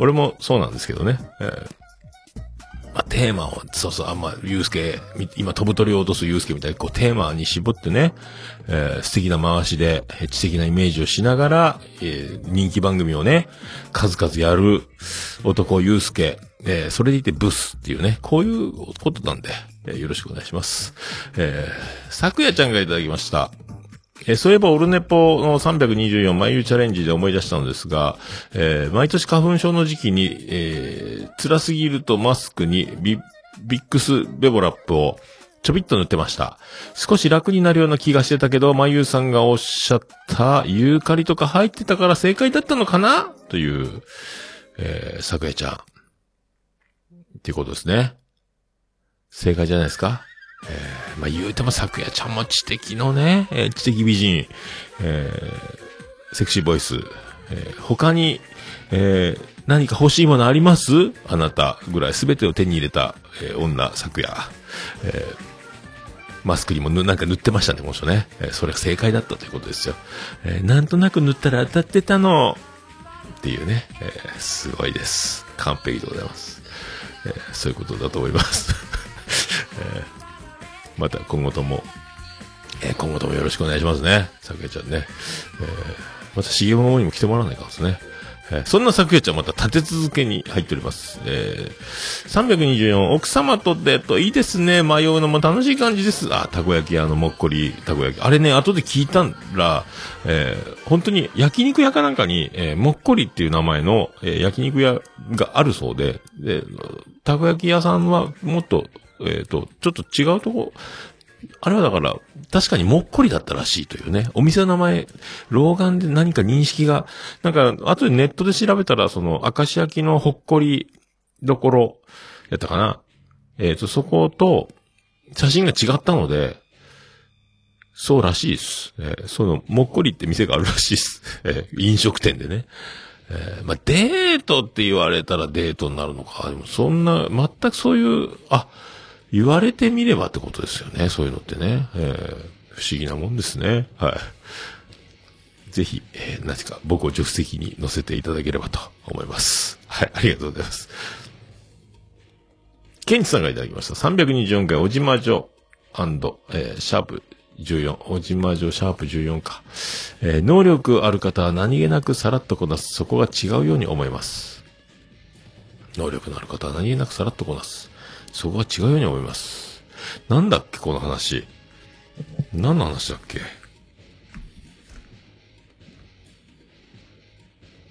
俺もそうなんですけどね。えーまあ、テーマを、そうそう、あんま、ゆうすけ、今飛ぶ鳥を落とすゆうすけみたいに、こう、テーマに絞ってね、えー素敵な回しで、知的なイメージをしながら、えー人気番組をね、数々やる男ゆうすけ、えーそれでいてブスっていうね、こういうことなんで、えーよろしくお願いします。えー、昨夜ちゃんがいただきました。えそういえば、オルネポの324眉チャレンジで思い出したのですが、えー毎年花粉症の時期に、えー辛すぎるとマスクにビビックスベボラップをちょびっと塗ってました。少し楽になるような気がしてたけど、まゆうさんがおっしゃったユーカリとか入ってたから正解だったのかな？という、えー、昨夜ちゃん。っていうことですね。正解じゃないですか？えー、まあ、言うても昨夜ちゃんも知的のね、えー知的美人、えーセクシーボイス、えー他に、えー何か欲しいものあります？あなたぐらい全てを手に入れた、えー女、昨夜。えーマスクにもぬなんか塗ってましたね、この人ね。えーそれが正解だったということですよ。えーなんとなく塗ったら当たってたの。っていうね、えーすごいです。完璧でございます。えーそういうことだと思います。え ーまた今後とも、えー今後ともよろしくお願いしますね。咲夜ちゃんね。えーまた CM の方にも来てもらわないかんですね。えーそんな咲夜ちゃんまた立て続けに入っております。えー、324、奥様とデートいいですね。迷うのも楽しい感じです。あ、たこ焼き、あの、もっこり、たこ焼き。あれね、後で聞いたら、えー本当に焼肉屋かなんかに、えーもっこりっていう名前の、えー焼肉屋があるそうで、で、たこ焼き屋さんはもっと、えっ、と、ちょっと違うとこ、あれはだから、確かにもっこりだったらしいというね。お店の名前、老眼で何か認識が、なんか、後でネットで調べたら、その、明石焼きのほっこりどころ、やったかな。えっ、と、そこと、写真が違ったので、そうらしいです。えーその、もっこりって店があるらしいです。えー飲食店でね。えーまあ、デートって言われたらデートになるのか。でもそんな、全くそういう、あ、言われてみればってことですよね。そういうのってね。えー不思議なもんですね。はい。ぜひ、えー何か僕を助手席に乗せていただければと思います。はい、ありがとうございます。ケンチさんがいただきました。324回、おじまじょえーシャープ14、おじまじょシャープ14か。えー能力ある方は何気なくさらっとこなす。そこが違うように思います。能力のある方は何気なくさらっとこなす。そこが違うように思います。なんだっけ、この話。何の話だっけ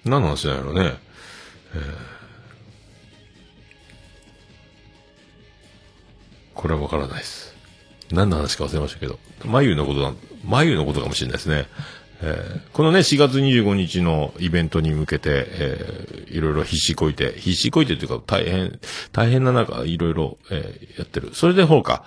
何の話なんやろね。えーこれはわからないです。何の話か忘れましたけど。眉のことな、眉のことかもしれないですね。えーこのね、4月25日のイベントに向けて、えーいろいろ必死こいて、必死こいてというか大変、大変な中、いろいろ、えーやってる。それでほうか、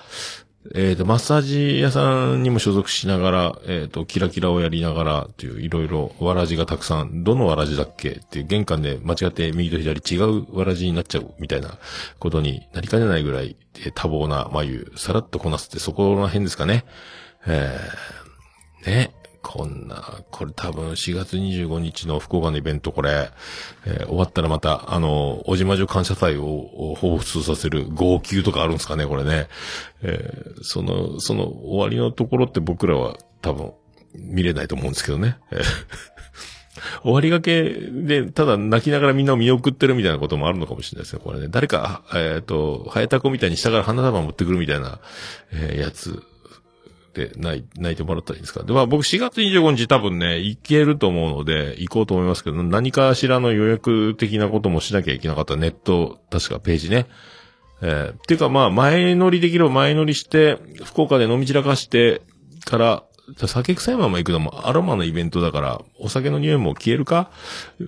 えっ、と、マッサージ屋さんにも所属しながら、えっ、と、キラキラをやりながら、っていう、いろいろ、わらじがたくさん、どのわらじだっけっていう、玄関で間違って右と左違うわらじになっちゃう、みたいなことになりかねないぐらい、えー多忙な眉、さらっとこなすって、そこら辺ですかね。えー、ね。こんな、これ多分4月25日の福岡のイベントこれ、えー終わったらまた、あの、おじまじょ感謝祭をを彷彿させる号泣とかあるんですかね、これね。えーその、その終わりのところって僕らは多分見れないと思うんですけどね。終わりがけで、ただ泣きながらみんなを見送ってるみたいなこともあるのかもしれないですね、これね。誰か、えっ、と、ハエタコみたいに下から花束持ってくるみたいな、えーやつで泣い泣いてもらったらいいですか？で、まあ僕4月25日多分ね、行けると思うので、行こうと思いますけど、何かしらの予約的なこともしなきゃいけなかったネット、確かページね。えーっていうかまあ前乗りできれば前乗りして、福岡で飲み散らかしてから、酒臭いまま行くのもアロマのイベントだから、お酒の匂いも消えるか？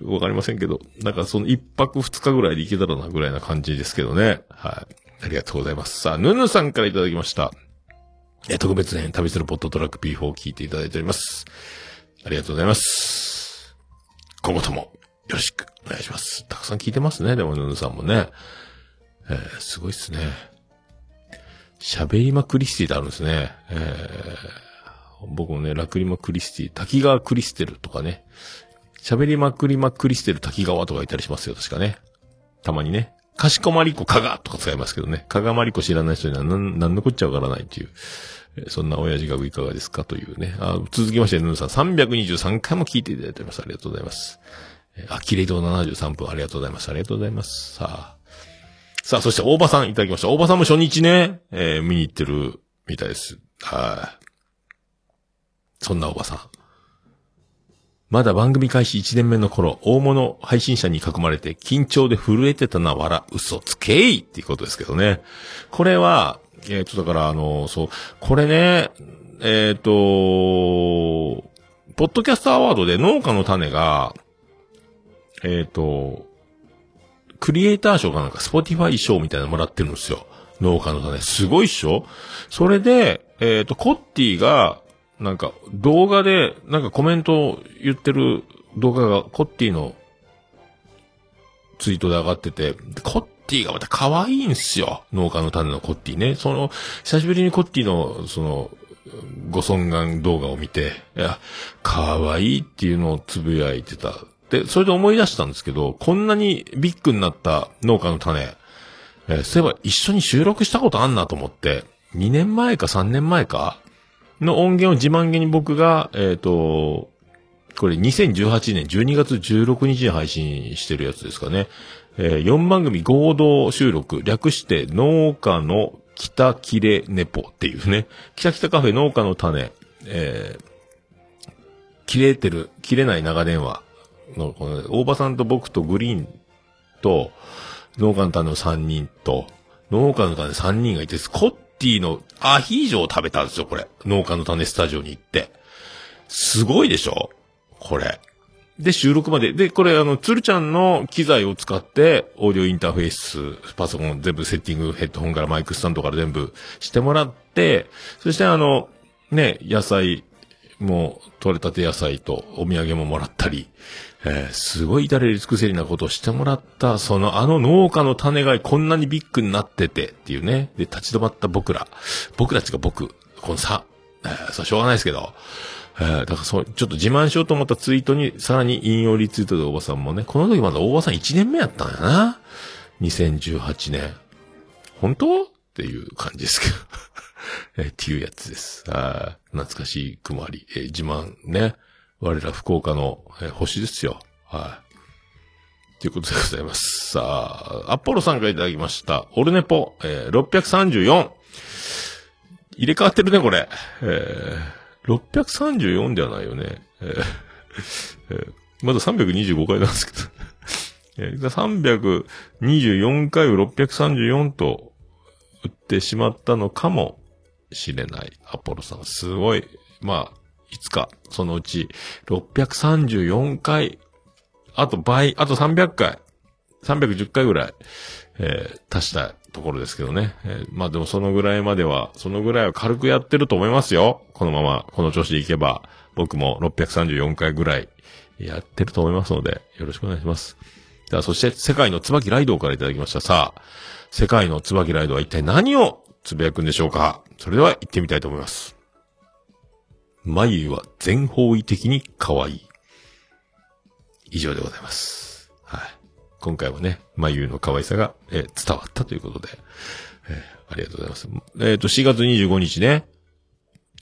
わかりませんけど、なんかその一泊二日ぐらいで行けたらなぐらいな感じですけどね。はい。ありがとうございます。さあ、ヌヌさんからいただきました。えー特別編、旅するポットトラック P4 を聞いていただいております。ありがとうございます。今後ともよろしくお願いします。たくさん聞いてますね、でもヌヌさんもね。えーすごいっすね。喋りまクリスティってあるんですね。えー僕もね、ラクリマクリスティ、滝川クリステルとかね。喋りまくりまクリステル滝川とかいたりしますよ、確かね。たまにね。かしこまりこかがとか使いますけどね。かがまりこ知らない人には何、何のこっちゃわからないっていう。そんな親父がいかがですかというね。あ続きまして、ヌンさん323回も聞いていただいております。ありがとうございます。あ、キレイド73分ありがとうございます。ありがとうございます。さあ。さあ、そして大場さんいただきました。大場さんも初日ね、えー見に行ってるみたいです。はい。そんな大場さん。まだ番組開始1年目の頃、大物配信者に囲まれて緊張で震えてたな、わら、嘘つけいっていうことですけどね。これは、えっ、と、だから、あの、そう、これね、えっ、と、ポッドキャストアワードで農家の種が、えっ、と、クリエイター賞かなんか、 Spotify 賞みたいなのもらってるんですよ。農家の種。すごいっしょそれで、えっ、と、コッティが、なんか、動画で、なんかコメントを言ってる動画が、コッティのツイートで上がってて、コッティがまた可愛いんすよ。農家の種のコッティね。その、久しぶりにコッティの、その、ご尊願動画を見て、いや、可愛いっていうのをつぶやいてた。で、それで思い出したんですけど、こんなにビッグになった農家の種、えーそういえば一緒に収録したことあんなと思って、2年前か3年前かの音源を自慢げに僕が、えっ、と、これ2018年12月16日に配信してるやつですかね。え4番組合同収録、略して農家の北切れネポっていうね。北北カフェ農家の種、えー切れてる、切れない長電話の、この、大場さんと僕とグリーンと、農家の種の3人と、農家の種3人がいて、スコッティのアヒージョを食べたんですよ、これ。農家の種スタジオに行って。すごいでしょ？これ。で、収録まで。で、これ、あの、つるちゃんの機材を使って、オーディオインターフェース、パソコン全部セッティング、ヘッドホンからマイクスタンドから全部してもらって、そしてあの、ね、野菜も、取れたて野菜とお土産ももらったり、えーすごい至れり尽くせりなことをしてもらった、そのあの農家の種がこんなにビッグになっててっていうね。で、立ち止まった僕ら。僕らっていうか僕、この差。えーそう、しょうがないですけど。えーだからそう、ちょっと自慢しようと思ったツイートに、さらに引用リツイートで大場さんもね、この時まだ大場さん1年目やったんやな。2018年。本当？っていう感じですけど。えーっていうやつです。あー懐かしいくもあり、えー自慢ね。我ら福岡の、え星ですよ。はい。ということでございます。さあ、アポロさんからいただきました。オルネポ、えー634。入れ替わってるね、これ。えー、634ではないよね。えーえまだ325回なんですけど。えー324回を634と打ってしまったのかもしれない。アポロさん、すごい。まあ、いつか、そのうち、634回、あと倍、あと300回、310回ぐらい、えー足したところですけどね。えーまあでもそのぐらいまでは、そのぐらいは軽くやってると思いますよ。このまま、この調子でいけば、僕も634回ぐらいやってると思いますので、よろしくお願いします。では、そして、世界の椿ライドからいただきました。さあ、世界の椿ライドは一体何をつぶやくんでしょうかそれでは行ってみたいと思います。眉は全方位的に可愛い。以上でございます。はい。今回はね、眉の可愛さが、えー伝わったということで、えーありがとうございます。えっ、と、4月25日ね、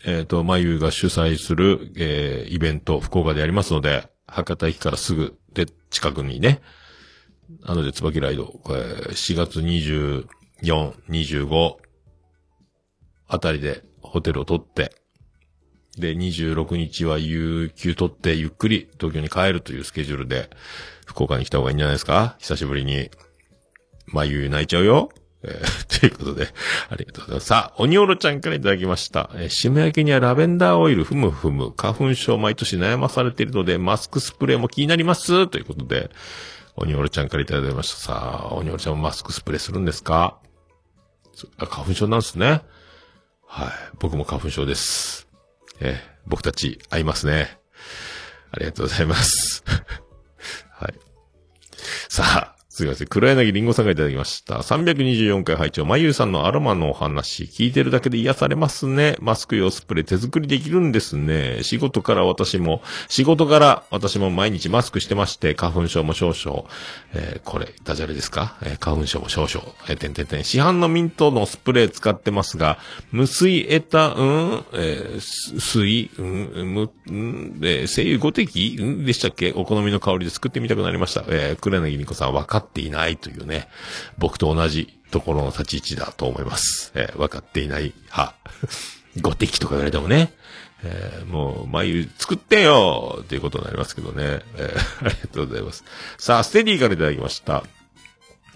えっ、と、眉が主催する、えイベント、福岡でやりますので、博多駅からすぐで、近くにね、なので、椿ライド、これ、4月24、25あたりでホテルを取って、で、26日は有給取ってゆっくり東京に帰るというスケジュールで、福岡に来た方がいいんじゃないですか？久しぶりに。まゆゆ泣いちゃうよ。えー ということで、ありがとうございます。さあ、鬼おろちゃんからいただきました。えー、締め明けにはラベンダーオイル、ふむふむ、花粉症毎年悩まされているので、マスクスプレーも気になります。ということで、鬼おろちゃんからいただきました。さあ、鬼おろちゃんもマスクスプレーするんですか？あ花粉症なんですね。はい。僕も花粉症です。えー僕たち会いますね。ありがとうございます。はい。さあ、すいません。黒柳りんごさんがいただきました。324回拝聴まゆうさんのアロマのお話、聞いてるだけで癒されますね。マスク用スプレー手作りできるんですね。仕事から私も、仕事から私も毎日マスクしてまして、花粉症も少々。えーこれ、ダジャレですか、えー花粉症も少々。えー、てんてんてん。市販のミントのスプレー使ってますが、無水エタ、うん？えーす水、うん、む、うん、えー、精油5滴？うん？でしたっけ？お好みの香りで作ってみたくなりました。えー、黒柳りんこさん分かっっていないというね、僕と同じところの立ち位置だと思います。えー分かっていない派。5滴とか言われてもね、えーもう、眉作ってよっていうことになりますけどね。えー ありがとうございます。さあ、ステディからいただきました。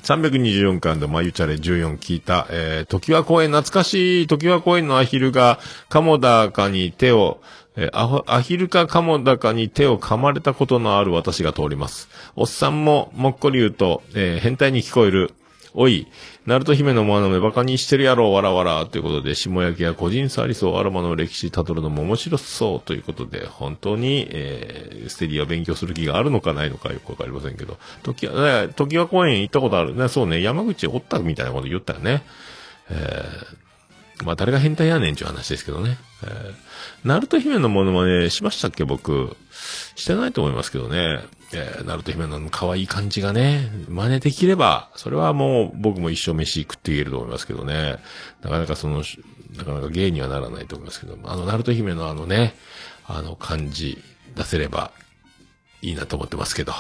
324巻で眉チャレ14聞いた、えー、時は公園懐かしい、時は公園のアヒルが、カモダカに手を、えーアヒルかカモダカに手を噛まれたことのある私が通ります。おっさんももっこり言うと、えー変態に聞こえる。おい、ナルト姫のモノマネバカにしてるやろ、わらわら。ということで、下焼きや個人サーリスをアロマの歴史辿るのも面白そうということで、本当に、えー、ステディを勉強する気があるのかないのかよくわかりませんけど、時は、時は公園行ったことあるね。そうね、山口おったみたいなこと言ったよね。えー、まあ誰が変態やねんちゅう話ですけどね。えー、ナルト姫のモノマネしましたっけ僕。してないと思いますけどね。えー、ナルト姫の可愛い感じがね、真似できれば、それはもう僕も一生飯食っていけると思いますけどね。なかなかその、なかなか芸にはならないと思いますけど、あの、ナルト姫のあのね、あの感じ出せればいいなと思ってますけど。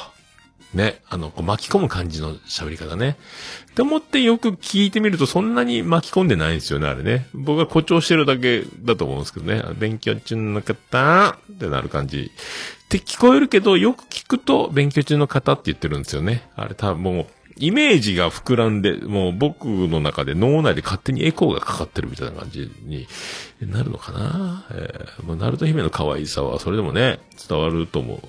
ね、あの、こう巻き込む感じの喋り方ね。って思ってよく聞いてみるとそんなに巻き込んでないんですよね、あれね。僕は誇張してるだけだと思うんですけどね。勉強中の方ってなる感じ。って聞こえるけど、よく聞くと勉強中の方って言ってるんですよね。あれ多分もう、イメージが膨らんで、もう僕の中で脳内で勝手にエコーがかかってるみたいな感じになるのかな？えー、もうナルト姫の可愛さはそれでもね、伝わるとも、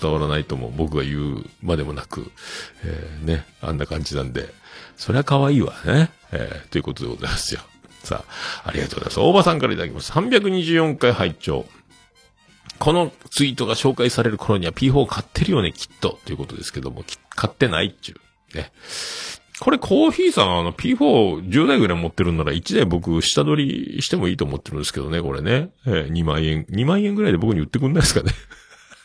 伝わらないとも僕が言うまでもなく、えー、ね、あんな感じなんで、そりゃ可愛いわね。えー、ということでございますよ。さあ、ありがとうございます。大場さんからいただきます。324回拝聴このツイートが紹介される頃には P4 買ってるよね、きっと。ということですけども、買ってないっちゅう。ね。これコーヒーさん、あの P410 台ぐらい持ってるんなら1台僕下取りしてもいいと思ってるんですけどね、これね。えー2万円、2万円ぐらいで僕に売ってくんないですかね。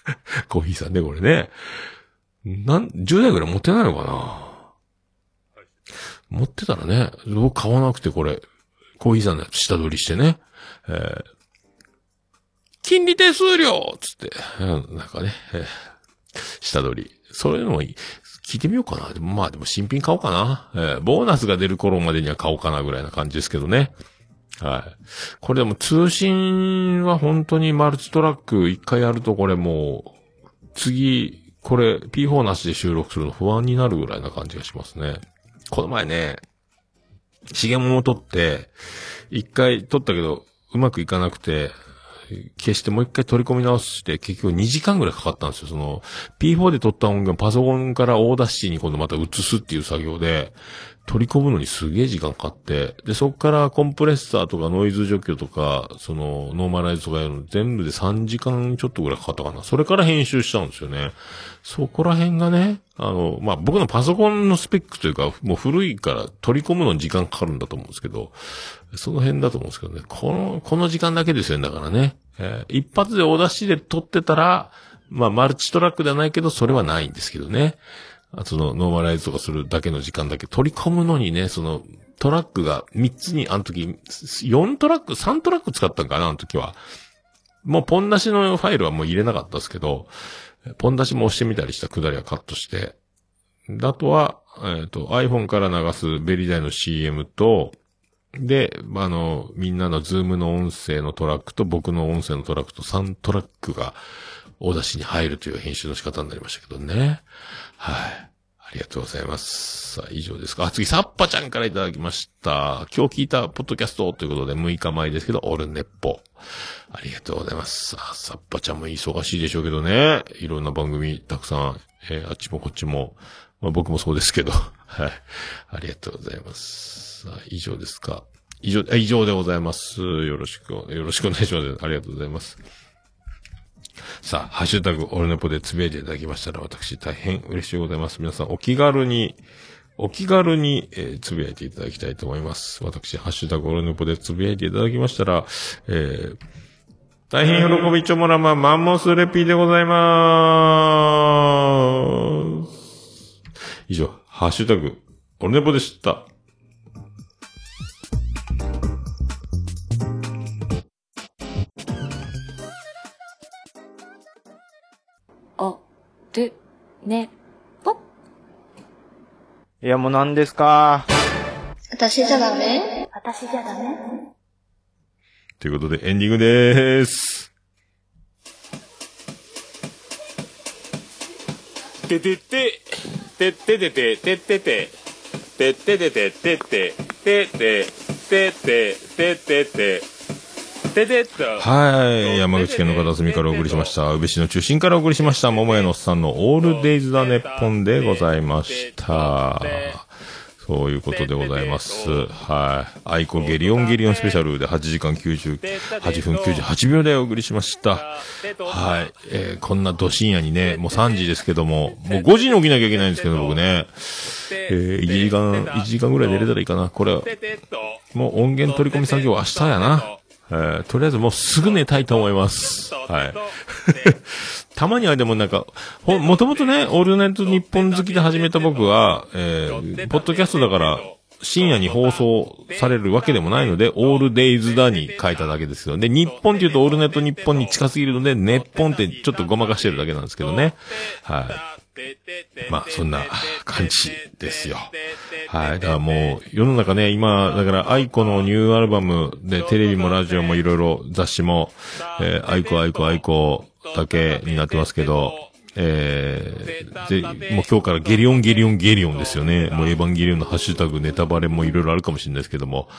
コーヒーさんね、これね。なん、10台ぐらい持ってないのかな？持ってたらね、僕買わなくてこれ、コーヒーさんのやつ下取りしてね。えー金利手数料つって、なんかね、えー下取り。そういうのもいい。聞いてみようかな。でもまあでも新品買おうかな。えーボーナスが出る頃までには買おうかなぐらいな感じですけどね。はい。これでも通信は本当にマルチトラック一回やるとこれもう、次、これ P4 なしで収録するの不安になるぐらいな感じがしますね。この前ね、しげもも撮って、一回撮ったけど、うまくいかなくて、消してもう一回取り込み直して、結局2時間ぐらいかかったんですよ。その、P4 で撮った音源をパソコンから Audacity に今度また移すっていう作業で、取り込むのにすげえ時間かかって、で、そこからコンプレッサーとかノイズ除去とか、その、ノーマライズとかやるの全部で3時間ちょっとぐらいかかったかな。それから編集したんですよね。そこら辺がね、あの、まあ、僕のパソコンのスペックというか、もう古いから取り込むのに時間かかるんだと思うんですけど、その辺だと思うんですけどね。この、この時間だけですよね、だからね。えー一発でお出しで撮ってたら、まあ、マルチトラックではないけど、それはないんですけどね。あその、ノーマライズとかするだけの時間だけ取り込むのにね、その、トラックが3つに、あの時、4トラック、3トラック使ったんかな、あの時は。もうポン出しのファイルはもう入れなかったですけど、ポン出しも押してみたりしたくだりはカットして。であとは、えっ、と、iPhone から流すベリダイの CM と、で、あの、みんなの Zoom の音声のトラックと僕の音声のトラックと3トラックが、大出しに入るという編集の仕方になりましたけどね。はい。ありがとうございます。さあ、以上ですか。あ、次、サッパちゃんからいただきました。今日聞いたポッドキャストということで、6日前ですけど、オルネッポ。ありがとうございます。さあ、サッパちゃんも忙しいでしょうけどね。いろんな番組たくさん、えーあっちもこっちも、まあ僕もそうですけど。はい。ありがとうございます。さあ、以上ですか。以上、以上でございます。よろしく、よろしくお願いします。ありがとうございます。さあ、ハッシュタグ、オルネポでつぶやいていただきましたら、私大変嬉しいございます。皆さん、お気軽に、お気軽に、えーつぶやいていただきたいと思います。私、ハッシュタグ、オルネポでつぶやいていただきましたら、えー、大変喜びちょもらま、マンモスレピーでございまーす。以上、ハッシュタグ、オルネポでした。ね。ぽいや、もう何ですか？私じゃダメ？私じゃダメ？ということで、エンディングでーす。ててて、てててて、ててて、てててて、てて、てて、てて、ててて、てて。と。はい。山口県の片隅からお送りしました。宇部市の中心からお送りしました。桃屋のおっさんのオールデイズ・ザ・ネッポンでございました。そういうことでございます。はい。アイコゲリオンゲリオンスペシャルで8時間98分98秒でお送りしました。はい。えーこんなど深夜にね、もう3時ですけども、もう5時に起きなきゃいけないんですけど、僕ね。えー、1時間、1時間ぐらい寝れたらいいかな。これは、もう音源取り込み作業明日やな。えーとりあえずもうすぐ寝たいと思います。はい。たまにはでもなんか、ほ、もともとね、オールナイト日本好きで始めた僕は、えー、ポッドキャストだから、深夜に放送されるわけでもないので、オールデイズだに書いただけですよ。で、日本って言うとオールネット日本に近すぎるので、ネッポンってちょっとごまかしてるだけなんですけどね。はい。まあ、そんな感じですよ。はい。だからもう、世の中ね、今、だから、アイコのニューアルバムで、テレビもラジオもいろいろ雑誌も、えー、アイコ、アイコ、アイコだけになってますけど、えー、で、もう今日からゲリオン、ゲリオン、ゲリオンですよね。もうエヴァンゲリオンのハッシュタグ、ネタバレもいろいろあるかもしれないですけども、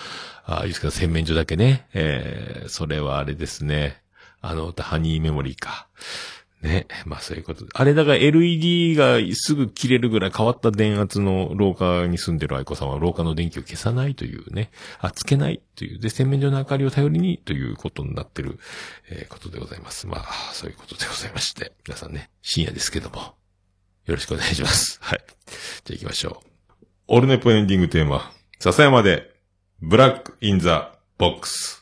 あいいですか、洗面所だけね。えー、それはあれですね。あの歌、ハニーメモリーか。ね。まあそういうこと。あれだから LED がすぐ切れるぐらい変わった電圧の廊下に住んでる愛子さんは廊下の電気を消さないというね。あ、つけないという。で、洗面所の明かりを頼りにということになってる、えーことでございます。まあ、そういうことでございまして。皆さんね、深夜ですけども。よろしくお願いします。はい。じゃあ行きましょう。オルネポエンディングテーマ。笹山で、 Black in the Box。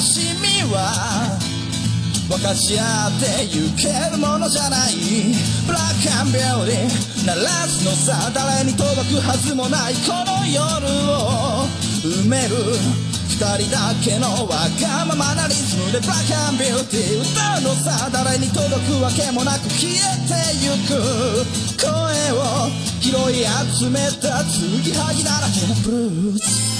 しみは分かち合ってゆけるものじゃない。ブラックビューティー鳴らすのさ誰に届くはずもないこの夜を埋める。二人だけのわがままなリズムでブラックビューティー歌うのさ誰に届くわけもなく消えてゆく。声を拾い集めた継ぎはぎだらけのブルース。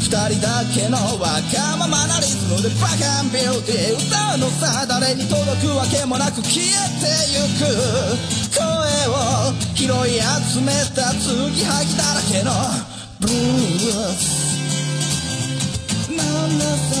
二人だけのわがままなリズムでブラックビューティー歌うのさ誰に届くわけもなく消えてゆく声を拾い集めた継ぎはぎだらけのブルース。なんださ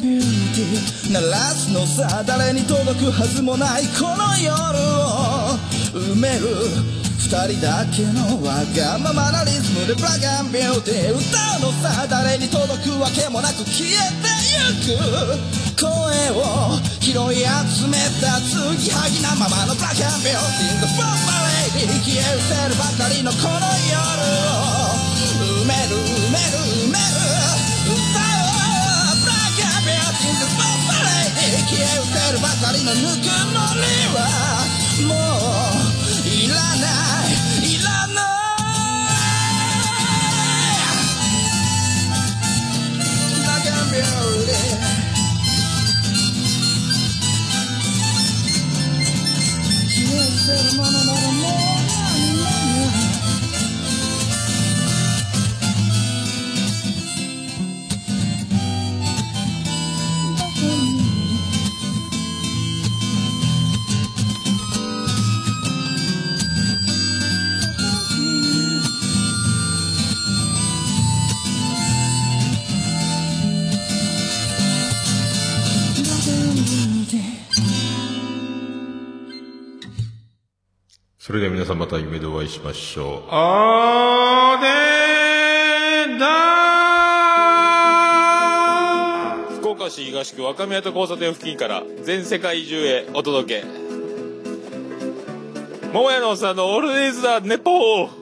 ビューティー鳴らすのさ誰に届くはずもないこの夜を埋める二人だけのわがままなリズムでブラックビューティー歌うのさ誰に届くわけもなく消えてゆく声を拾い集めた継ぎはぎなままのブラックビューティー The f o r m a lady 消え失せるばかりのこの夜を埋める埋める埋める消え失せるばかりのぬくもりはもういらないいらない。ブラックビューティー消え失せるものそれでは皆さんまた夢でお会いしましょう。あーでーだー。福岡市東区若宮と交差点付近から全世界中へお届け。桃屋のおっさんのオールディーズだネポー。